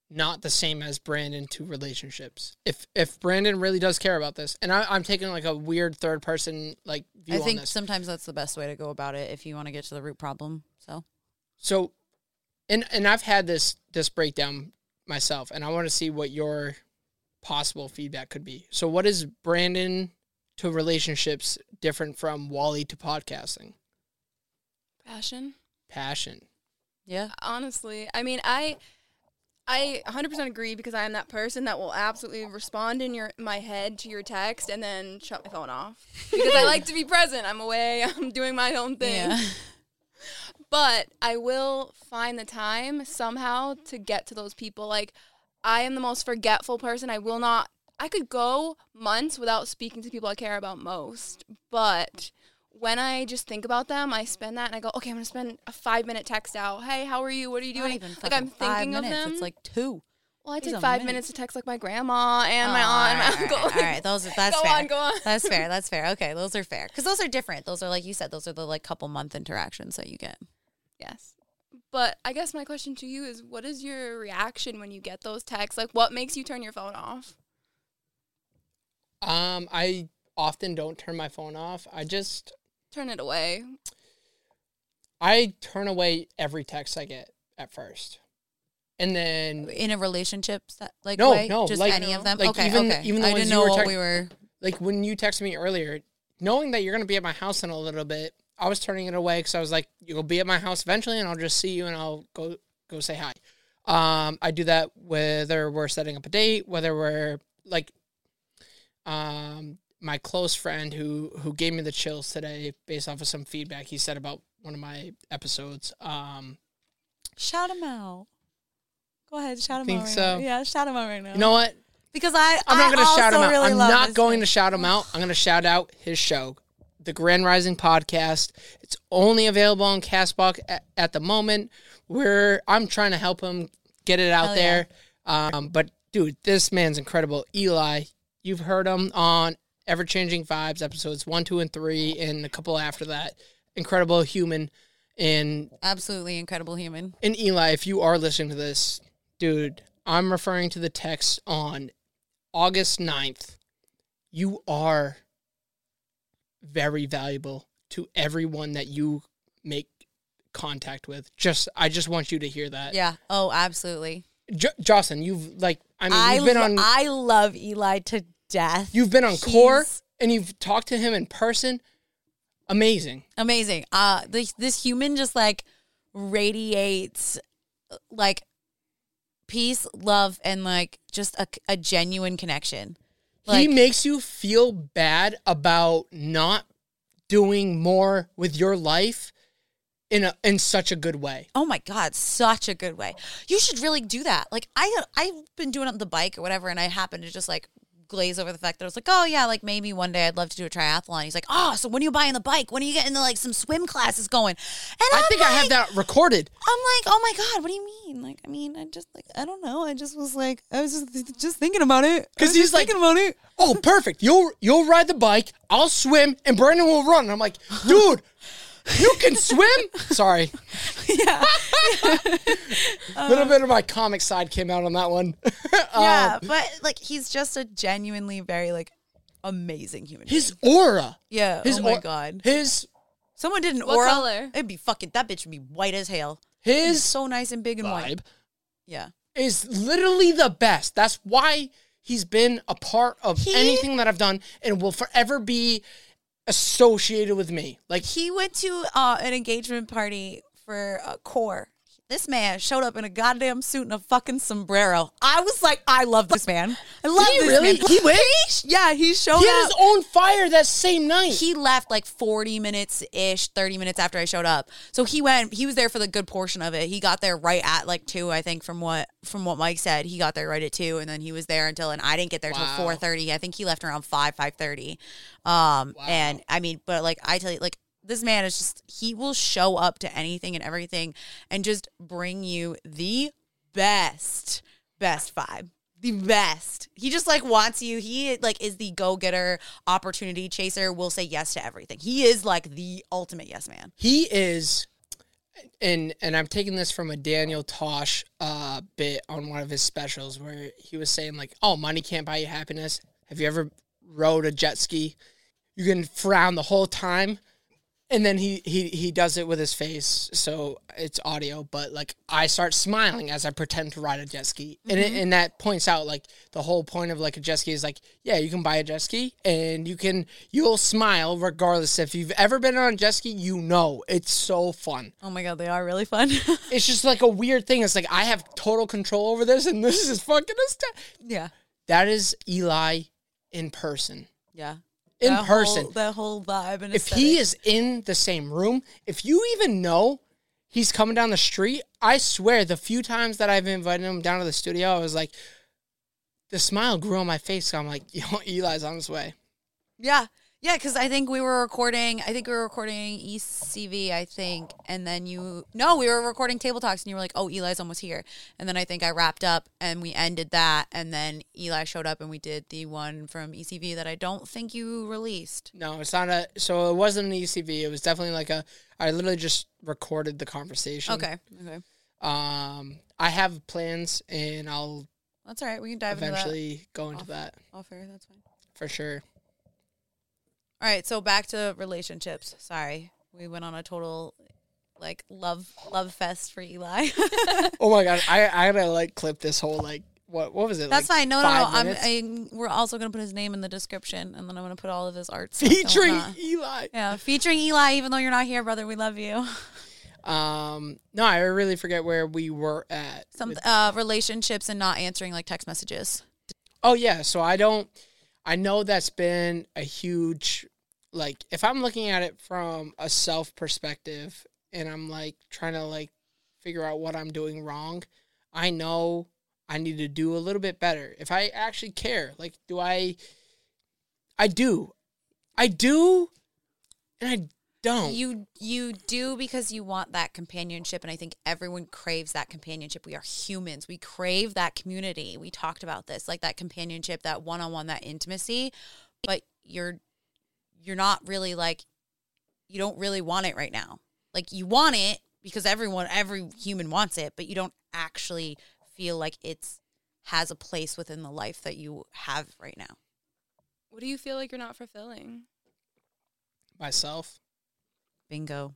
not the same as Branden to relationships if if Branden really does care about this and I, I'm taking like a weird third person like view I on think this sometimes that's the best way to go about it if you want to get to the root problem. So So, and and I've had this this breakdown myself, and I want to see what your possible feedback could be. So, what is Branden to relationships different from Wally to podcasting? Passion. Passion. yeah, Honestly, I mean, I I 100% agree because I am that person that will absolutely respond in your my head to your text and then shut my phone off because I like to be present. I'm away. I'm doing my own thing. yeah. But I will find the time somehow to get to those people. Like I am the most forgetful person. I will not I could go months without speaking to people I care about most. But when I just think about them, I spend that and I go, okay, I'm gonna spend a five minute text out. Hey, how are you? What are you Not doing? even like I'm fucking five thinking of minutes. them. It's like two. well, I these take five minutes. minutes to text like my grandma and my Oh, aunt and my uncle. all right, all right. Those are that's Go fair. on, go on. That's fair. That's fair. Okay, those are fair because those are different. Those are like you said. Those are the like couple month interactions that you get. Yes. But I guess my question to you is what is your reaction when you get those texts? Like what makes you turn your phone off? Um, I often don't turn my phone off. I just Turn it away. I turn away every text I get at first, and then in a relationship that like No, way? no, just like- any of them. like okay, even- okay. even the I ones didn't you know were what tech- we were. like when you texted me earlier, knowing that you're gonna be at my house in a little bit, I was turning it away because I was like, you'll be at my house eventually, and I'll just see you and I'll go go say hi. Um, I do that whether we're setting up a date, whether we're like, um, my close friend who who gave me the chills today based off of some feedback he said about one of my episodes. Um, Shout him out. Go ahead, shout him out. Right so? Now. Yeah, shout him out right now. you know what? because I I'm not going to shout him out. Really I'm not going man. to shout him out. I'm going to shout out his show, the Grand Rising Podcast. It's only available on Castbox at, at the moment. Where I'm trying to help him get it out Hell yeah. there. Um, but dude, this man's incredible. Eli, you've heard him on Ever Changing Vibes episodes one, two, and three, and a couple after that. Incredible human. And Absolutely incredible human. and Eli, if you are listening to this, dude, I'm referring to the text on August 9th. You are very valuable to everyone that you make contact with. Just I just want you to hear that. Yeah. Oh, absolutely. Jo- Jocelyn, you've like I mean, I you've been on I love Eli to death. you've been on core and you've talked to him in person. Amazing. amazing. Uh, this this human just like radiates like peace, love, and like just a, a genuine connection. he makes you feel bad about not doing more with your life in a in such a good way. oh my god, such a good way. You should really do that. Like I I've been doing it on the bike or whatever, and I happen to just like glaze over the fact that I was like, oh yeah, like maybe one day I'd love to do a triathlon. He's like, oh, so when are you buying the bike? When are you getting the, like some swim classes going? And I I'm think I have that recorded. I'm like, oh my god, what do you mean? Like, I mean, I just like, I don't know. I just was like, I was just just thinking about it. because he's like- thinking about it. Oh, perfect. You'll you'll ride the bike. I'll swim, and Branden will run. And I'm like, dude, you can swim. Sorry, yeah, a little bit of my comic side came out on that one. yeah. Um, but like, he's just a genuinely very like amazing human. his aura. yeah. His oh my au- god. His Someone did an What aura. color? It'd be fucking. That bitch would be white as hell. He's his so nice and big and white. vibe Yeah. is literally the best. That's why he's been a part of He- anything that I've done, and will forever be associated with me. Like He went to uh, an engagement party for uh, Core. This man showed up in a goddamn suit and a fucking sombrero. I was like, I love this man. I love he this really? man. He went? yeah, he showed up. he had up. his own fire that same night. he left like 40 minutes ish 30 minutes after i showed up so he went he was there for the good portion of it he got there right at like two i think from what from what mike said he got there right at two and then he was there until and i didn't get there Wow. till 4.30 i think he left around 5 5.30 um and i mean but like i tell you like this man is just he will show up to anything and everything and just bring you the best best vibe the best. He just like wants you. He like is the go getter, opportunity chaser. Will say yes to everything. He is like the ultimate yes man. he is and and I'm taking this from a Daniel Tosh uh bit on one of his specials where he was saying like, "Oh, money can't buy you happiness. Have you ever rode a jet ski? You can frown the whole time." And then he he he does it with his face, so it's audio. But like I start smiling as I pretend to ride a jet ski, and it, mm-hmm. and that points out like the whole point of like a jet ski is like, yeah, you can buy a jet ski, and you can you'll smile regardless if you've ever been on a jet ski. You know it's so fun. Oh my god, they are really fun. It's just like a weird thing. It's like I have total control over this, and this is fucking astounding. yeah, That is Eli in person. yeah. In That person. whole, that whole vibe and if he is in the same room, if you even know he's coming down the street, I swear the few times that I've invited him down to the studio, I was like, the smile grew on my face. So I'm like, yo, Eli's on his way. yeah, yeah. Because I think we were recording. I think we were recording ECV. I think, and then you no, we were recording table talks, and you were like, "Oh, Eli's almost here." And then I think I wrapped up, and we ended that, and then Eli showed up, and we did the one from ECV that I don't think you released. No, it's not a. So it wasn't an ECV. It was definitely like a. I literally just recorded the conversation. Okay, okay. Um, I have plans, and I'll That's all right. We can dive eventually go into that into that. Off air, that's fine. for sure. All right, so back to relationships. Sorry, we went on a total like love love fest for Eli. Oh my god, I I gotta like clip this whole like what what was it? that's like fine. No, no, no. I'm. I, we're also gonna put his name in the description, and then I'm gonna put all of his art featuring. Eli. Yeah, featuring Eli. Even though you're not here, brother, we love you. Um, no, I really forget where we were at. Some with- uh, relationships and not answering like text messages. oh yeah, so I don't. I know that's been a huge, like, if I'm looking at it from a self perspective, and I'm like trying to like figure out what I'm doing wrong. I know I need to do a little bit better. If I actually care, like, do I? I do, I do, and I don't. You you do because you want that companionship and I think everyone craves that companionship. We are humans. We crave that community. We talked about this, like that companionship, that one-on-one, that intimacy, but you're you're not really like you don't really want it right now. Like you want it because everyone every human wants it, but you don't actually feel like it's has a place within the life that you have right now. What do you feel like you're not fulfilling? myself. Bingo.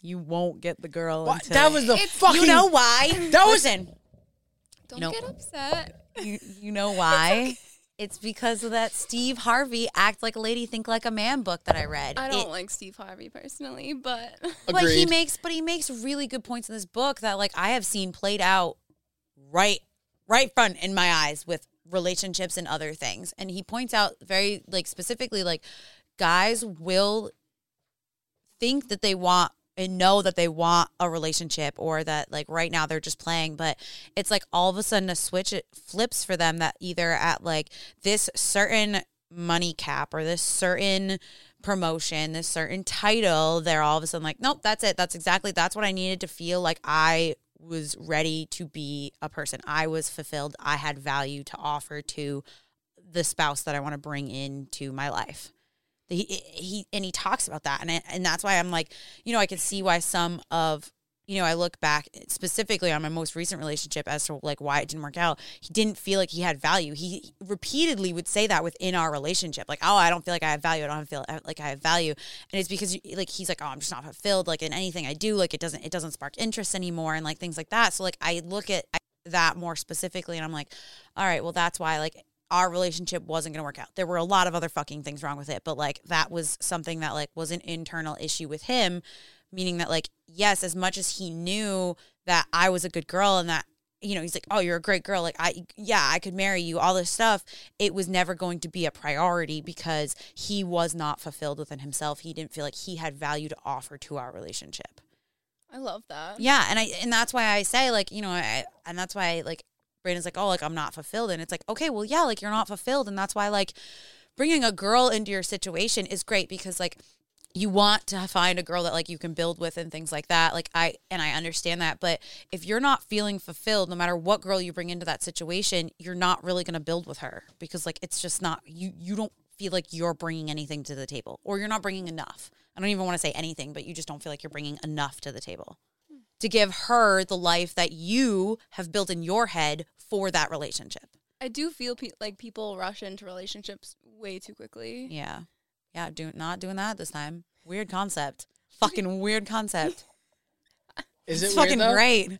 You won't get the girl What? until That was the It's- fucking. You know why? That was- Listen, Don't know- get upset. you, you know why? It's because of that Steve Harvey "Act Like a Lady, Think Like a Man" book that I read. I don't It- like Steve Harvey personally, but but he makes, but he makes really good points in this book that like I have seen played out right, right front in my eyes with relationships and other things. And he points out very like specifically like guys will think that they want and know that they want a relationship or that like right now they're just playing but it's like all of a sudden a switch it flips for them that either at like this certain money cap or this certain promotion this certain title they're all of a sudden like nope that's it. That's exactly that's what i needed to feel like i was ready to be a person. I was fulfilled. I had value to offer to the spouse that i want to bring into my life he, he and he talks about that. And I, and that's why I'm like you know I can see why some of you know I look back specifically on my most recent relationship as to like why it didn't work out. He didn't feel like he had value. He repeatedly would say that within our relationship like oh I don't feel like I have value. I don't feel uh, like I have value. And it's because like he's like oh I'm just not fulfilled like in anything I do like it doesn't it doesn't spark interest anymore and like things like that. So like I look at that more specifically and I'm like all right well that's why like our relationship wasn't going to work out. There were a lot of other fucking things wrong with it, but like that was something that like was an internal issue with him, meaning that like yes, as much as he knew that I was a good girl and that you know, he's like, "Oh, you're a great girl. Like I yeah, I could marry you." All this stuff, it was never going to be a priority because he was not fulfilled within himself. He didn't feel like he had value to offer to our relationship. I love that. Yeah, and I and that's why I say like you know I and that's why I, like Branden's like oh like I'm not fulfilled and it's like okay well yeah like you're not fulfilled and that's why like bringing a girl into your situation is great because like you want to find a girl that like you can build with and things like that like I and I understand that but if you're not feeling fulfilled no matter what girl you bring into that situation you're not really going to build with her because like it's just not you you don't feel like you're bringing anything to the table or you're not bringing enough. I don't even want to say anything, but you just don't feel like you're bringing enough to the table to give her the life that you have built in your head for that relationship. I do feel pe- like people rush into relationships way too quickly. Yeah. Yeah, do not doing that this time. Weird concept. Fucking weird concept. Is it it's weird, fucking though? great.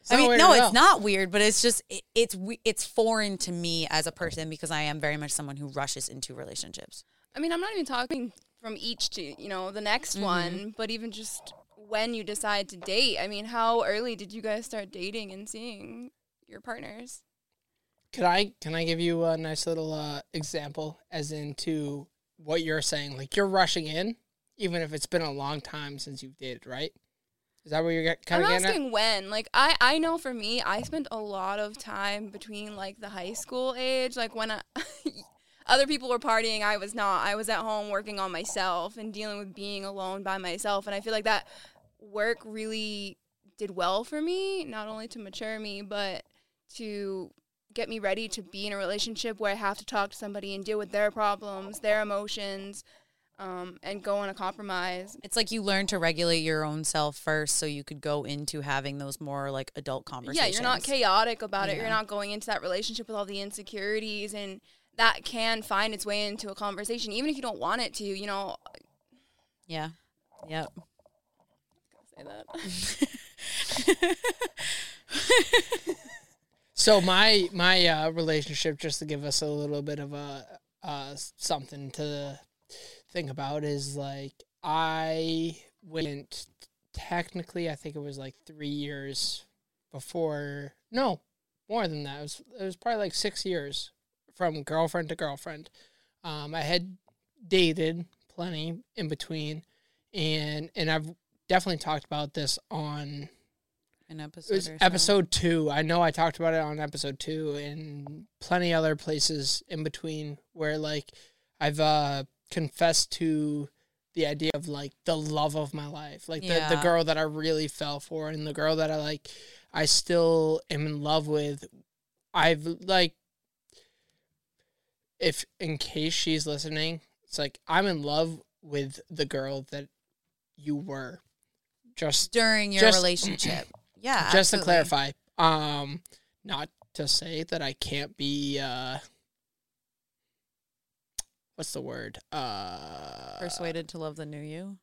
It's I mean, no, it's not weird, but it's just it, it's we- it's foreign to me as a person because I am very much someone who rushes into relationships. I mean, I'm not even talking from each to, you know, the next Mm-hmm. one, but even just when you decide to date. I mean, how early did you guys start dating and seeing your partners? Can I can I give you a nice little uh, example as into what you're saying? Like you're rushing in, even if it's been a long time since you've dated, right? Is that what you're kind of I'm getting at? asking when. Like, I, I know for me, I spent a lot of time between like the high school age. Like when I, other people were partying, I was not. I was at home working on myself and dealing with being alone by myself. And I feel like that work really did well for me, not only to mature me, but to get me ready to be in a relationship where I have to talk to somebody and deal with their problems, their emotions, um, and go on a compromise. It's like you learn to regulate your own self first so you could go into having those more like adult conversations. Yeah, you're not chaotic about it. Yeah. You're not going into that relationship with all the insecurities and that can find its way into a conversation even if you don't want it to, you know. Yeah. Yep. Say that. So my my uh, relationship, just to give us a little bit of a uh, something to think about, is like I went technically, I think it was like three years before. No, more than that. It was it was probably like six years from girlfriend to girlfriend. Um, I had dated plenty in between, and and I've definitely talked about this on An episode. was or so. episode two. I know I talked about it on episode two and plenty other places in between where like I've uh confessed to the idea of like the love of my life. Like the, the girl that I really fell for and the girl that I like I still am in love with. I've like if in case she's listening, it's like I'm in love with the girl that you were. Just during your Just- relationship. Yeah. just to clarify, um, not to say that I can't be uh, what's the word? Uh, Persuaded to love the new you.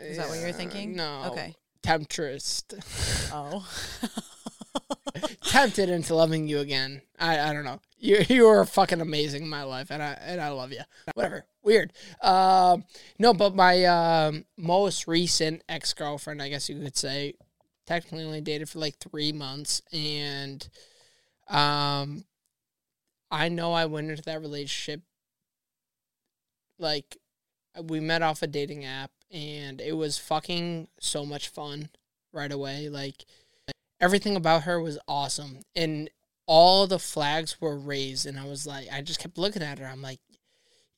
Is that what you're uh, thinking? No. Okay. Temptress. Oh. Tempted into loving you again. I, I don't know. You you are fucking amazing in my life, and I and I love you. Whatever. Weird. Um, no, but my um, most recent ex girlfriend, I guess you could say, technically only dated for like three months, and um, I know I went into that relationship like we met off a dating app, and it was fucking so much fun right away. Like everything about her was awesome, and all the flags were raised, and I was like, I just kept looking at her. I'm like,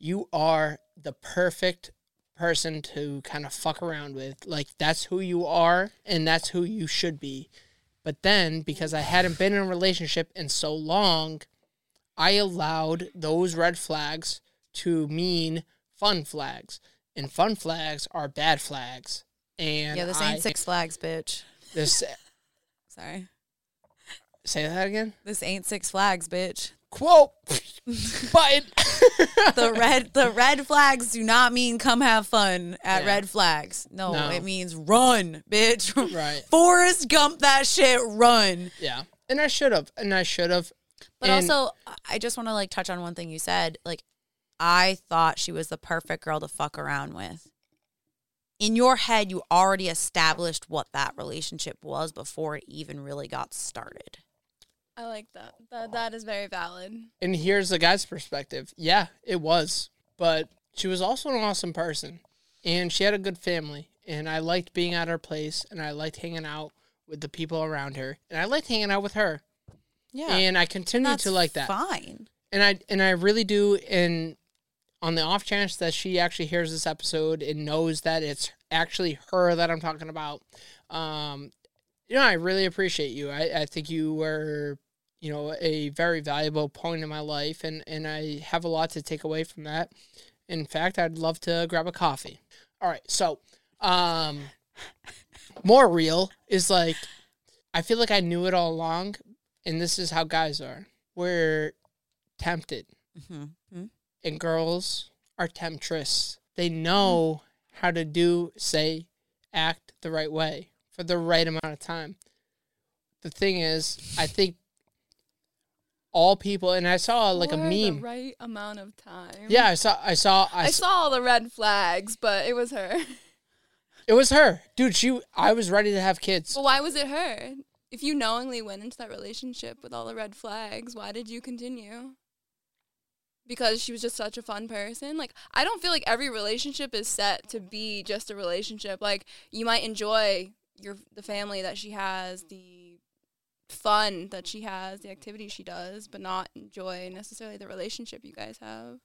you are the perfect person to kind of fuck around with. Like that's who you are, and that's who you should be. But then, because I hadn't been in a relationship in so long, I allowed those red flags to mean fun flags, and fun flags are bad flags. And yeah, this I, ain't Six Flags, bitch. This Sorry. say that again. This ain't Six Flags, bitch. Quote button. The red the red flags do not mean come have fun at Yeah. red flags. No, No. it means run, bitch. Right. Forrest Gump that shit, run. yeah, and I should have, and I should have. But And- also, I just want to like touch on one thing you said. Like, I thought she was the perfect girl to fuck around with. In your head, you already established what that relationship was before it even really got started. I like that. That that is very valid. And here's the guy's perspective. Yeah, it was. But she was also an awesome person. And she had a good family. And I liked being at her place. And I liked hanging out with the people around her. And I liked hanging out with her. Yeah, And I continue that's to like that. Fine. And I and I really do and on the off chance that she actually hears this episode and knows that it's actually her that I'm talking about, um, you know, I really appreciate you. I, I think you were, you know, a very valuable point in my life and, and I have a lot to take away from that. In fact, I'd love to grab a coffee. All right, so um more real is like I feel like I knew it all along, and this is how guys are. We're tempted Mm-hmm. And girls are temptress. They know how to do, say, act the right way for the right amount of time. The thing is, I think all people, and I saw like a For the meme. right amount of time. Yeah, I saw, I saw, I saw all the red flags, but it was her. It was her, dude. She, I was ready to have kids. Well, why was it her? If you knowingly went into that relationship with all the red flags, why did you continue? Because she was just such a fun person. Like, I don't feel like every relationship is set to be just a relationship. Like, you might enjoy your the family that she has, the fun that she has, the activities she does, but not enjoy necessarily the relationship you guys have.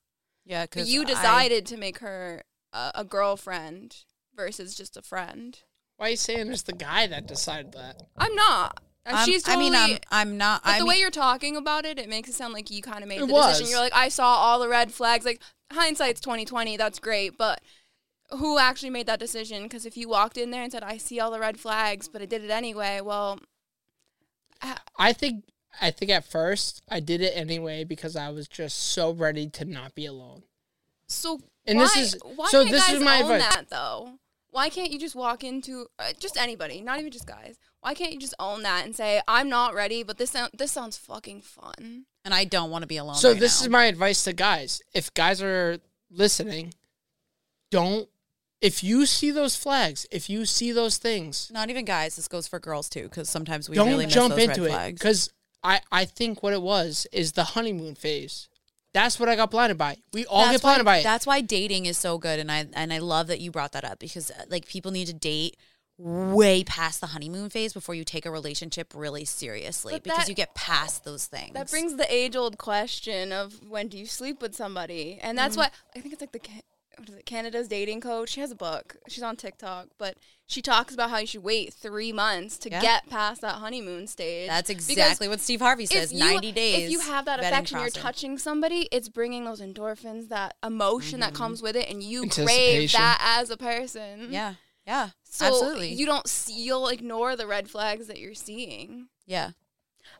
Yeah, But because you decided to make her a, a girlfriend versus just a friend. Why are you saying it's the guy that decided that? I'm not. I'm, she's I mean, I'm. I'm not. but I the mean, way you're talking about it, it makes it sound like you kind of made the was. decision. You're like, I saw all the red flags. Like hindsight's 2020. That's great, but who actually made that decision? Because if you walked in there and said, I see all the red flags, but I did it anyway, well, I think, I think at first I did it anyway because I was just so ready to not be alone. so And why, this is- why so can't this is my own advice. that though? Why can't you just walk into uh, just anybody, not even just guys? Why can't you just own that and say, I'm not ready, but this sound, this sounds fucking fun. and I don't want to be alone. So right this now. is my advice to guys. If guys are listening, don't if you see those flags, if you see those things, Not even guys. This goes for girls too, because sometimes we don't really miss jump those into red it cuz I I think what it was is the honeymoon phase. That's what I got blinded by. We all get blinded why, by it. That's why dating is so good, and I and I love that you brought that up because uh, like people need to date way past the honeymoon phase before you take a relationship really seriously But because that- you get past those things. That brings the age old question of when do you sleep with somebody? And that's mm-hmm. why I think it's like the what is it, Canada's dating coach. She has a book. She's on TikTok, but she talks about how you should wait three months to Yeah. get past that honeymoon stage. That's Because exactly what Steve Harvey says. if you- 90 days. If you have that vetting affection, you're touching somebody, it's bringing those endorphins, that emotion that mm-hmm. comes with it, and you crave that as a person. Yeah. Yeah. So absolutely. you don't see, you'll ignore the red flags that you're seeing. yeah.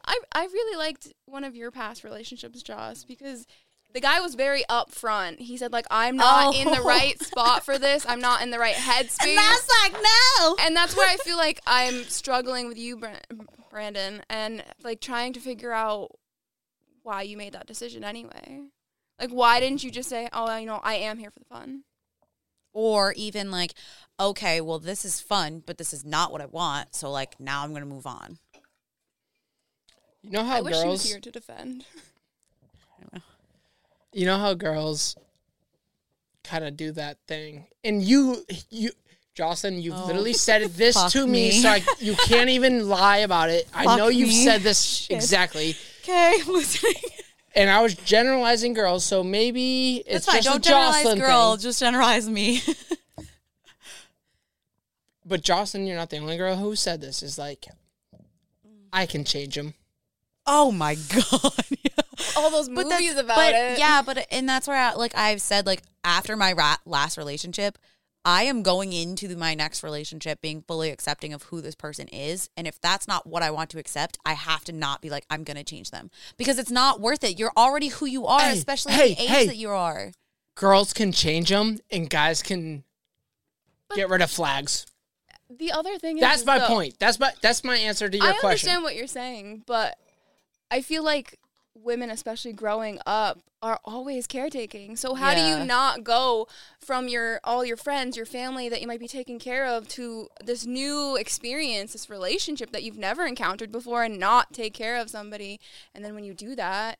I I really liked one of your past relationships, Joss, because the guy was very upfront. He said like I'm not in the Oh. right spot for this. I'm not in the right headspace. And that's like, no. and that's where I feel like I'm struggling with you, Branden, and like trying to figure out why you made that decision anyway. Like, why didn't you just say, "Oh, you know, I am here for the fun"? Or even like, okay, well, this is fun, but this is not what I want. So, like, now I'm going to move on. You know how I wish he was girls here to defend. you know how girls kind of do that thing and you you jocelyn you've Oh. literally said this to me, me. so I, you can't even lie about it i know you've me. said this exactly Okay, I'm listening. And i was generalizing girls so maybe it's That's fine. just Don't a generalize jocelyn girl. thing Just generalize me. but jocelyn you're not the only girl who said this is like i can change him oh my god. All those But movies that's- about but, it. Yeah, but and that's where I, like I've said like after my ra- last relationship, I am going into my next relationship being fully accepting of who this person is, and if that's not what I want to accept, I have to not be like I'm going to change them because it's not worth it. You're already who you are, Hey, especially hey, at the age hey. that you are. girls can change them and guys can get rid of flags the other thing is, that's is my the- point that's my that's my answer to your I question I understand what you're saying, but I feel like women, especially growing up, are always caretaking. So how do you not go from your all your friends, your family that you might be taking care of to this new experience, this relationship that you've never encountered before and not take care of somebody? And then when you do that,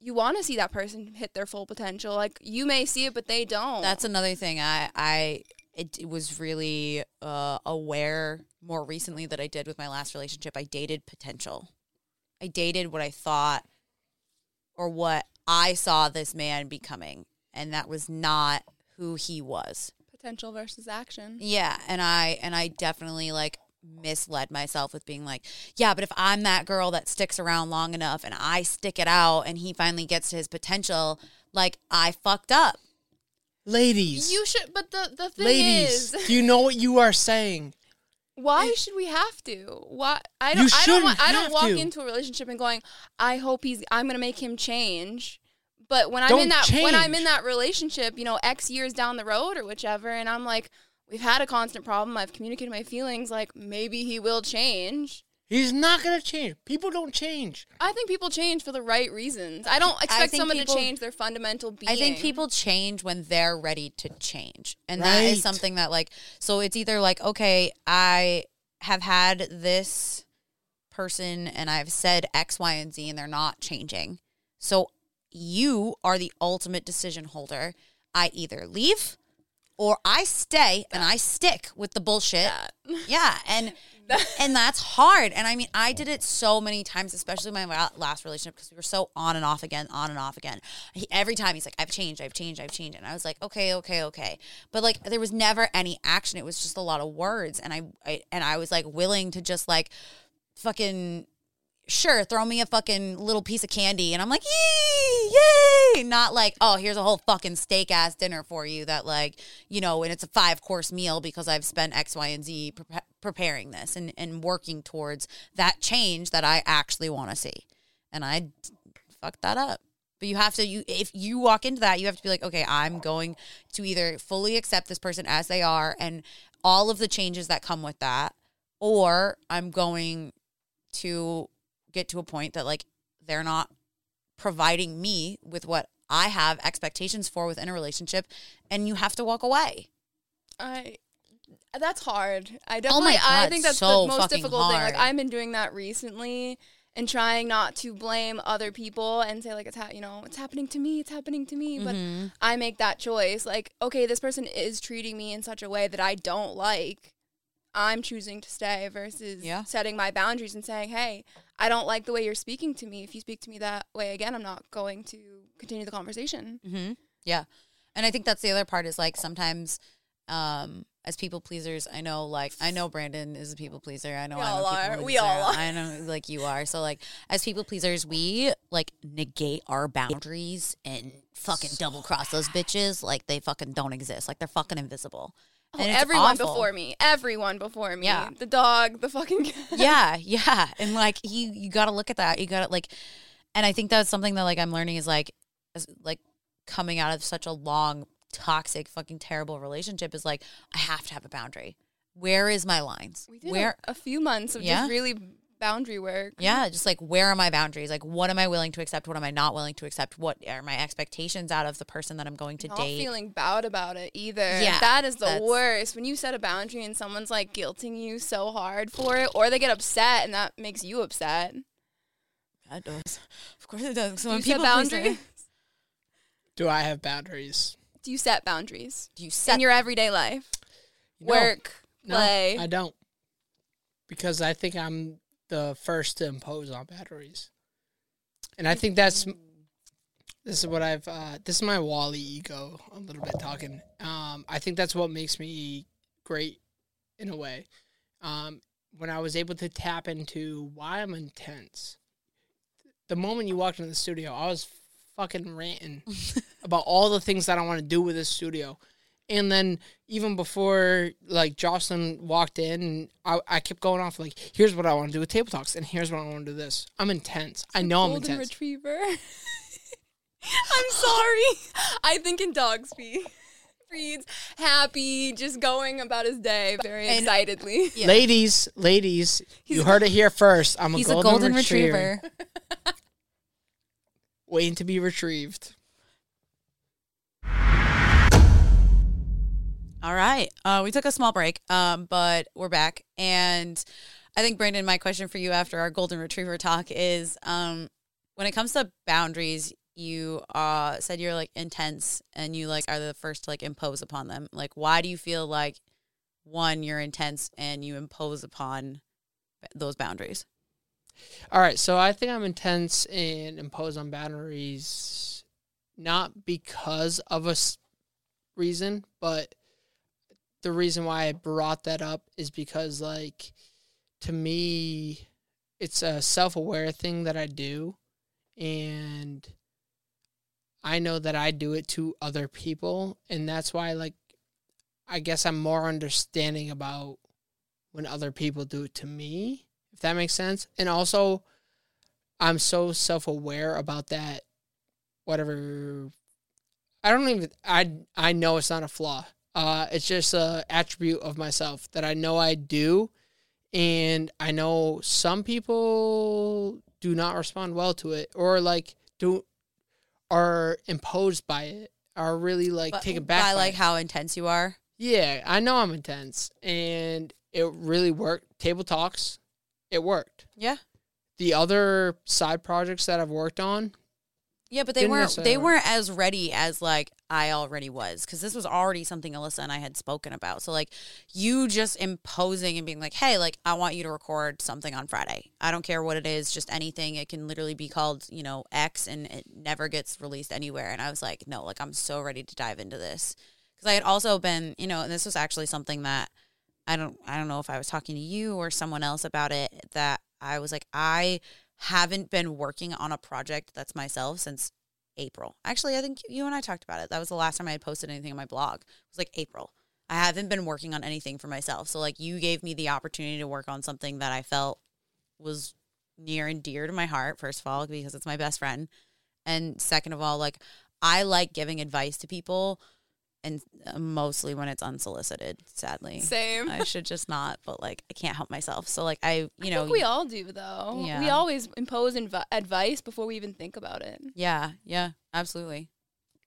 you want to see that person hit their full potential. Like you may see it but they don't. That's another thing. I I it, it was really uh, aware more recently that I did with my last relationship. I dated potential. I dated what I thought or what I saw this man becoming, and that was not who he was. potential versus action. Yeah, and I and I definitely like misled myself with being like, yeah, but if I'm that girl that sticks around long enough and I stick it out and he finally gets to his potential, like I fucked up. ladies You should but the the thing ladies is do you know what you are saying Why should we have to? Why I don't I don't want, I don't walk to. into a relationship and going, I hope he's I'm going to make him change. But when I'm in that when I'm in that relationship, you know, X years down the road or whichever and I'm like we've had a constant problem. I've communicated my feelings like maybe he will change. He's not gonna change. People don't change. I think people change for the right reasons. I don't expect think someone people- to change their fundamental being. I think people change when they're ready to change. And that is something that like so it's either like okay, I have had this person and I've said X, Y, and Z and they're not changing. So you are the ultimate decision holder. I either leave or I stay and I stick with the bullshit. Yeah, and and that's hard. And I mean, I did it so many times, especially my last relationship, because we were so on and off again, on and off again. He, every time he's like, "I've changed, I've changed, I've changed," and I was like, "Okay, okay, okay," but like there was never any action. It was just a lot of words, and I, I and I was like willing to just like fucking sure, throw me a fucking little piece of candy, and I'm like, yay, yay! Not like, oh, here's a whole fucking steak ass dinner for you that like, you know, and it's a five course meal because I've spent X, Y, and Z pre- preparing this and and working towards that change that I actually want to see, and I fucked that up. But you have to you if you walk into that, you have to be like, okay, I'm going to either fully accept this person as they are and all of the changes that come with that, or I'm going to get to a point that like they're not providing me with what I have expectations for within a relationship and you have to walk away. I that's hard. I Oh definitely my I think that's so the most difficult thing. Like. I've been doing that recently and trying not to blame other people and say like it's ha- you know, it's happening to me, it's happening to me, but Mm-hmm. I make that choice. Like, okay, this person is treating me in such a way that I don't like. I'm choosing to stay versus Yeah. setting my boundaries and saying, "Hey, I don't like the way you're speaking to me. If you speak to me that way again, I'm not going to continue the conversation." Mm-hmm. Yeah. And I think that's the other part is like sometimes um as people pleasers, I know like I know Branden is a people pleaser. I know We I'm all a are. pleaser. We all are. I know like you are. So like as people pleasers, we like negate our boundaries and fucking double cross those bitches like they fucking don't exist. Like they're fucking invisible. Oh, everyone awful. before me, everyone before me, Yeah. the dog, the fucking yeah, yeah. And like you you got to look at that. You got to like and I think that's something that like I'm learning is like as, like coming out of such a long toxic fucking terrible relationship is like I have to have a boundary. Where is my lines? We did Where a, a few months of Yeah. just really boundary work. yeah, just like where are my boundaries? Like what am I willing to accept? What am I not willing to accept? What are my expectations out of the person that I'm going to date? not date? feeling bad about it either. Yeah, that is the worst. When you set a boundary and someone's like guilting you so hard for it, or they get upset and that makes you upset. That does. Of course it does. So Do when you people please me- boundaries? Do I have boundaries? Do you set boundaries do you set in your everyday life? No. Work, No, play. I don't. Because I think I'm the first to impose on batteries. And I think that's this is what I've uh this is my Wally ego a little bit talking. Um I think that's what makes me great in a way. Um when I was able to tap into why I'm intense. The moment you walked into the studio, I was fucking ranting about all the things that I want to do with this studio. And then even before like Jocelyn walked in, I, I kept going off like, here's what I want to do with table talks, and here's what I want to do this. I'm intense. I know I'm intense. Golden retriever. I'm sorry. I think in dog speak. Breeds happy, just going about his day very And- excitedly. Yeah. Ladies, ladies, you heard it here first. I'm a He's golden, a golden retriever, retriever. waiting to be retrieved. All right. Uh, we took a small break, um, but we're back. And I think, Branden, my question for you after our golden retriever talk is um, when it comes to boundaries, you uh, said you're like intense and you like are the first to like impose upon them. Like, why do you feel like one, you're intense and you impose upon those boundaries? All right, so I think I'm intense and impose on boundaries, not because of a reason, but the reason why I brought that up is because, like, to me, it's a self aware thing that I do, and I know that I do it to other people, and that's why, like, I guess I'm more understanding about when other people do it to me if that makes sense. And also, I'm so self aware about that. Whatever, I don't even. I I know it's not a flaw. Uh, it's just a attribute of myself that I know I do, and I know some people do not respond well to it, or like do are imposed by it, are really like But taken back by by like it. how intense you are. Yeah, I know I'm intense, and it really worked. Table talks, it worked. Yeah. The other side projects that I've worked on, Yeah, but they Didn't weren't they weren't as ready as like I already was because this was already something Alyssa and I had spoken about. So like you just imposing and being like, "Hey, like I want you to record something on Friday. I don't care what it is, just anything. It can literally be called, you know, X and it never gets released anywhere." And I was like, "No, like I'm so ready to dive into this." Cuz I had also been, you know, and this was actually something that I don't I don't know if I was talking to you or someone else about it that I was like I haven't been working on a project that's myself since April. Actually, I think you and I talked about it. That was the last time I had posted anything on my blog. It was like April. I haven't been working on anything for myself. So like you gave me the opportunity to work on something that I felt was near and dear to my heart first of all because it's my best friend. And second of all, like I like giving advice to people and uh, mostly when it's unsolicited, sadly. Same. I should just not, but like I can't help myself. So like I, you I know, think we all do though. yeah. We always impose inv- advice before we even think about it. yeah, yeah, absolutely.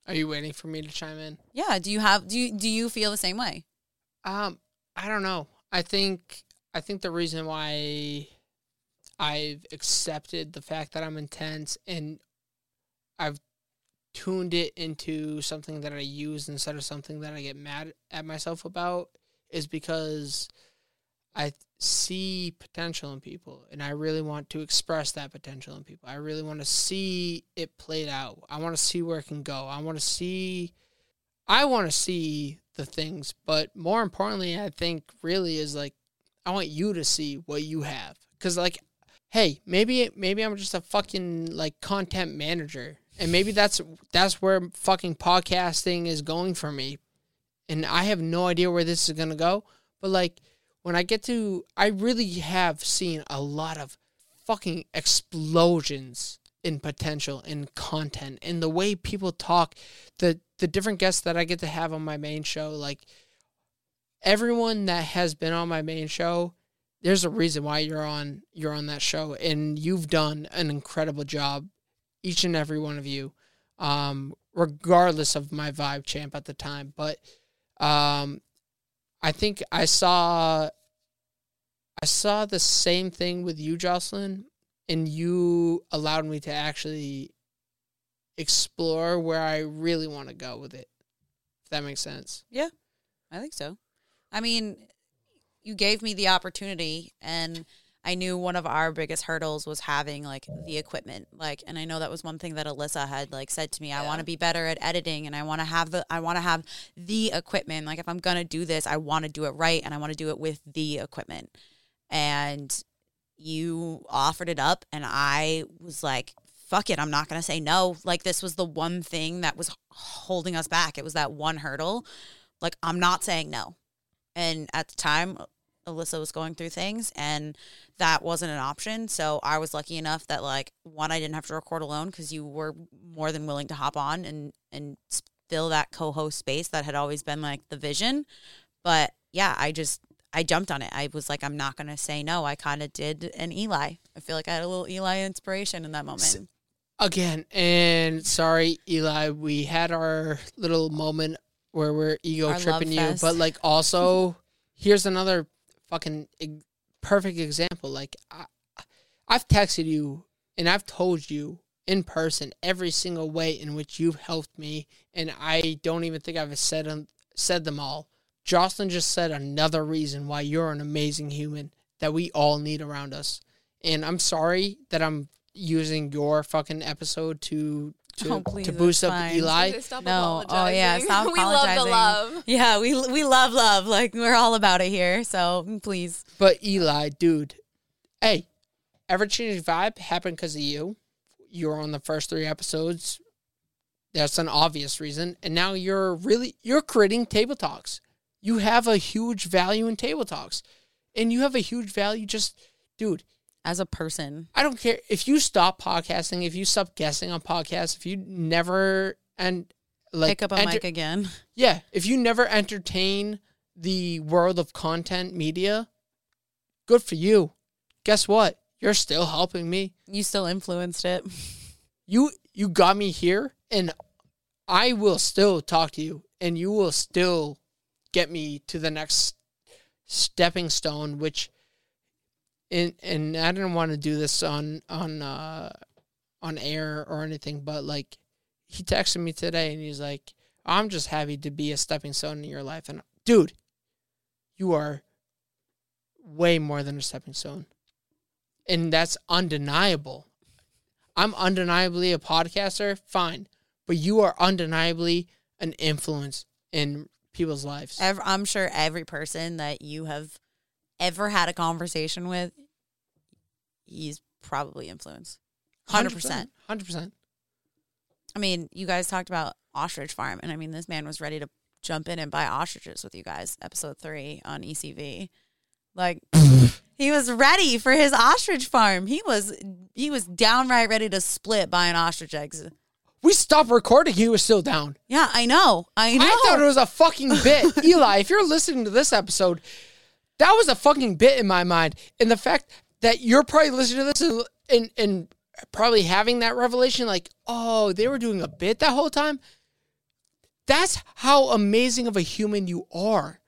are you waiting for me to chime in? Yeah. Do you have do you do you feel the same way? Um, I don't know. I think I think the reason why I've accepted the fact that I'm intense and I've tuned it into something that I use instead of something that I get mad at myself about is because I see potential in people and I really want to express that potential in people. I really want to see it played out. I want to see where it can go. I want to see I want to see the things, but more importantly, I think really is like I want you to see what you have cuz like hey, maybe maybe I'm just a fucking like content manager and maybe that's that's where fucking podcasting is going for me. And I have no idea where this is going to go, but like when I get to, I really have seen a lot of fucking explosions in potential in content in the way people talk, the the different guests that I get to have on my main show, like everyone that has been on my main show, there's a reason why you're on you're on that show and you've done an incredible job, each and every one of you, um, regardless of my vibe champ at the time, but um, I think I saw I saw the same thing with you, Jocelyn, and you allowed me to actually explore where I really want to go with it. If that makes sense. Yeah, I think so. I mean, you gave me the opportunity, and I knew one of our biggest hurdles was having like the equipment. Like, and I know that was one thing that Alyssa had like said to me. I want to be better at editing, and I want to have the I want to have the equipment. Like, if I'm gonna do this, I want to do it right, and I want to do it with the equipment. And you offered it up, and I was like, fuck it, I'm not going to say no. Like, this was the one thing that was holding us back. It was that one hurdle. Like, I'm not saying no. And at the time, Alyssa was going through things, and that wasn't an option. So I was lucky enough that, like, one, I didn't have to record alone because you were more than willing to hop on and, and fill that co host space that had always been like the vision. But yeah, I just, I jumped on it. I was like, I'm not going to say no. I kind of did an Eli. I feel like I had a little Eli inspiration in that moment. Again, and sorry, Eli, we had our little moment where we're ego Our tripping you, but like also, here's another fucking perfect example. Like, I, I've texted you and I've told you in person every single way in which you've helped me, and I don't even think I've said said them all. Jocelyn just said another reason why you're an amazing human that we all need around us. And I'm sorry that I'm using your fucking episode to to, Oh, please, to boost up fine. Eli. No, oh yeah, stop we love the love. Yeah, we we love love. Like we're all about it here. So please. But Eli, dude, hey, ever changing vibe happened because of you. You were on the first three episodes. That's an obvious reason, and now you're really you're creating table talks. You have a huge value in table talks, and you have a huge value. Just, dude, As a person, I don't care if you stop podcasting, if you stop guessing on podcasts, if you never and like pick up a enter- mic again. yeah, if you never entertain the world of content media, good for you. Guess what? You're still helping me. You still influenced it. You you got me here and I will still talk to you and you will still get me to the next stepping stone which and and I didn't want to do this on on uh on air or anything but like he texted me today and he's like I'm just happy to be a stepping stone in your life and dude you are way more than a stepping stone and that's undeniable I'm undeniably a podcaster, fine. But you are undeniably an influence in people's lives. Ev- I'm sure every person that you have ever had a conversation with, he's probably influenced. Hundred percent. 100%. I mean, you guys talked about ostrich farm, and I mean, this man was ready to jump in and buy ostriches with you guys. Episode three on ECV, like he was ready for his ostrich farm. He was he was downright ready to split buying ostrich eggs. We stopped recording, he was still down. Yeah, I know. I know. I thought it was a fucking bit. Eli, if you're listening to this episode, that was a fucking bit in my mind. And the fact that you're probably listening to this and, and, and probably having that revelation, like, oh, they were doing a bit that whole time. That's how amazing of a human you are.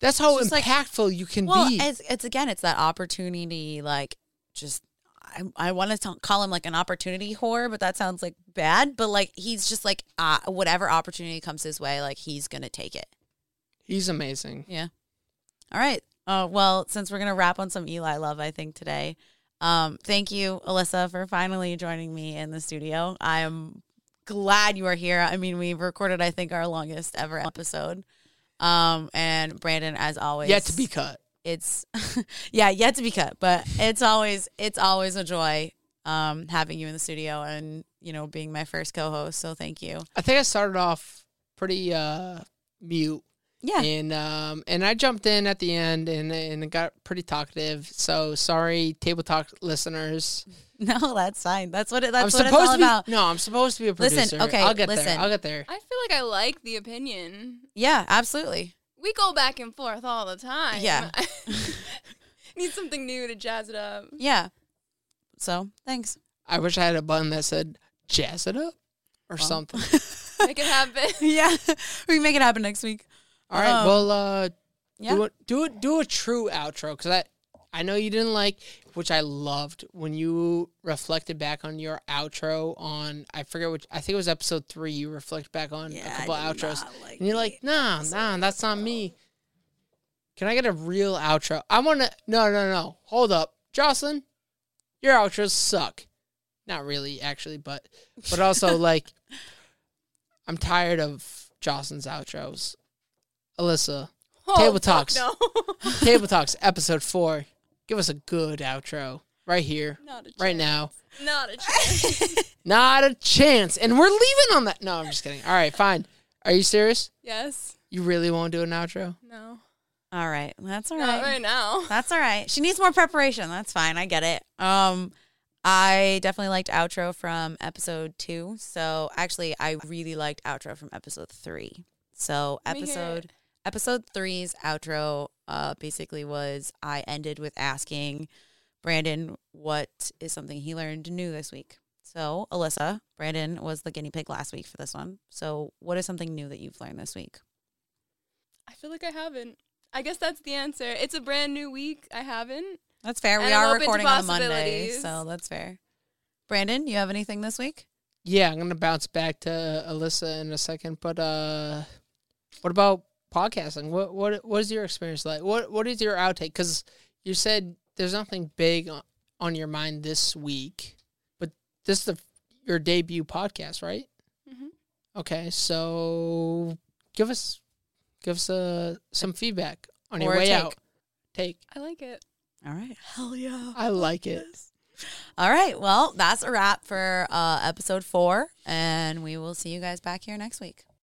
That's how just like- impactful you can well, be. it's, it's again, it's that opportunity. Like, just I, I want to call him like an opportunity whore, but that sounds like bad. But like, he's just like uh, whatever opportunity comes his way, like he's gonna take it. He's amazing. Yeah. All right. Uh, well, since we're gonna wrap on some Eli love, I think today. Um, thank you, Alyssa, for finally joining me in the studio. I am glad you are here. I mean, we've recorded, I think, our longest ever episode. Um, and Branden, as always, Yet to be cut. it's yeah, yet to be cut, but it's always it's always a joy um having you in the studio and you know being my first co-host. So thank you. I think I started off pretty uh, mute, Yeah. and um, and I jumped in at the end and and it got pretty talkative. So sorry, table talk listeners. No, that's fine. That's what it, I'm that's what it's all to be about. no, I'm supposed to be a producer. Listen, okay, I'll get listen. there. I'll get there. I feel like I like the opinion. Yeah, absolutely. We go back and forth all the time. Yeah. Need something new to jazz it up. Yeah. So thanks. I wish I had a button that said "jazz it up" or Well. something. Make it happen. yeah, we can make it happen next week. All right, Um, well, uh, Yeah. do it, do it, do a true outro because I, I know you didn't like, which I loved when you reflected back on your outro on. I forget which. I think it was episode three. You reflect back on a couple outros, and you're like, "Nah, nah, that's not me." Can I get a real outro? I want to. No, no, no. Hold up, Jocelyn. Your outros suck. Not really, actually, but but also like, I'm tired of Jocelyn's outros. Alyssa, Table talks. No. Table Talks episode four. Give us a good outro right here, Not a chance. right now. Not a chance. Not a chance. And we're leaving on that. No, I'm just kidding. All right, fine. Are you serious? yes. You really won't do an outro? No. All right, that's all right. Not right. right now. That's all right. She needs more preparation. That's fine. I get it. Um, I definitely liked outro from episode two. So actually, I really liked outro from episode three. So Let me hear episode it. Episode three's outro uh basically was I ended with asking Branden what is something he learned new this week. So Alyssa, Branden was the guinea pig last week for this one. So what is something new that you've learned this week? I feel like I haven't. I guess that's the answer. It's a brand new week. I haven't. That's fair. we I'm are recording on a Monday, so that's fair. Branden, you have anything this week? Yeah, I'm gonna bounce back to Alyssa in a second. But uh, what about podcasting? What what what is your experience like? What what is your outtake? Because you said there's nothing big on, on your mind this week, but this is the, your debut podcast, right? Mhm. Okay, so give us give us uh, some feedback on your Or a way take. out. Take. I like it. All right. Hell yeah. I like it. All right. Well, that's a wrap for uh, episode four, and we will see you guys back here next week.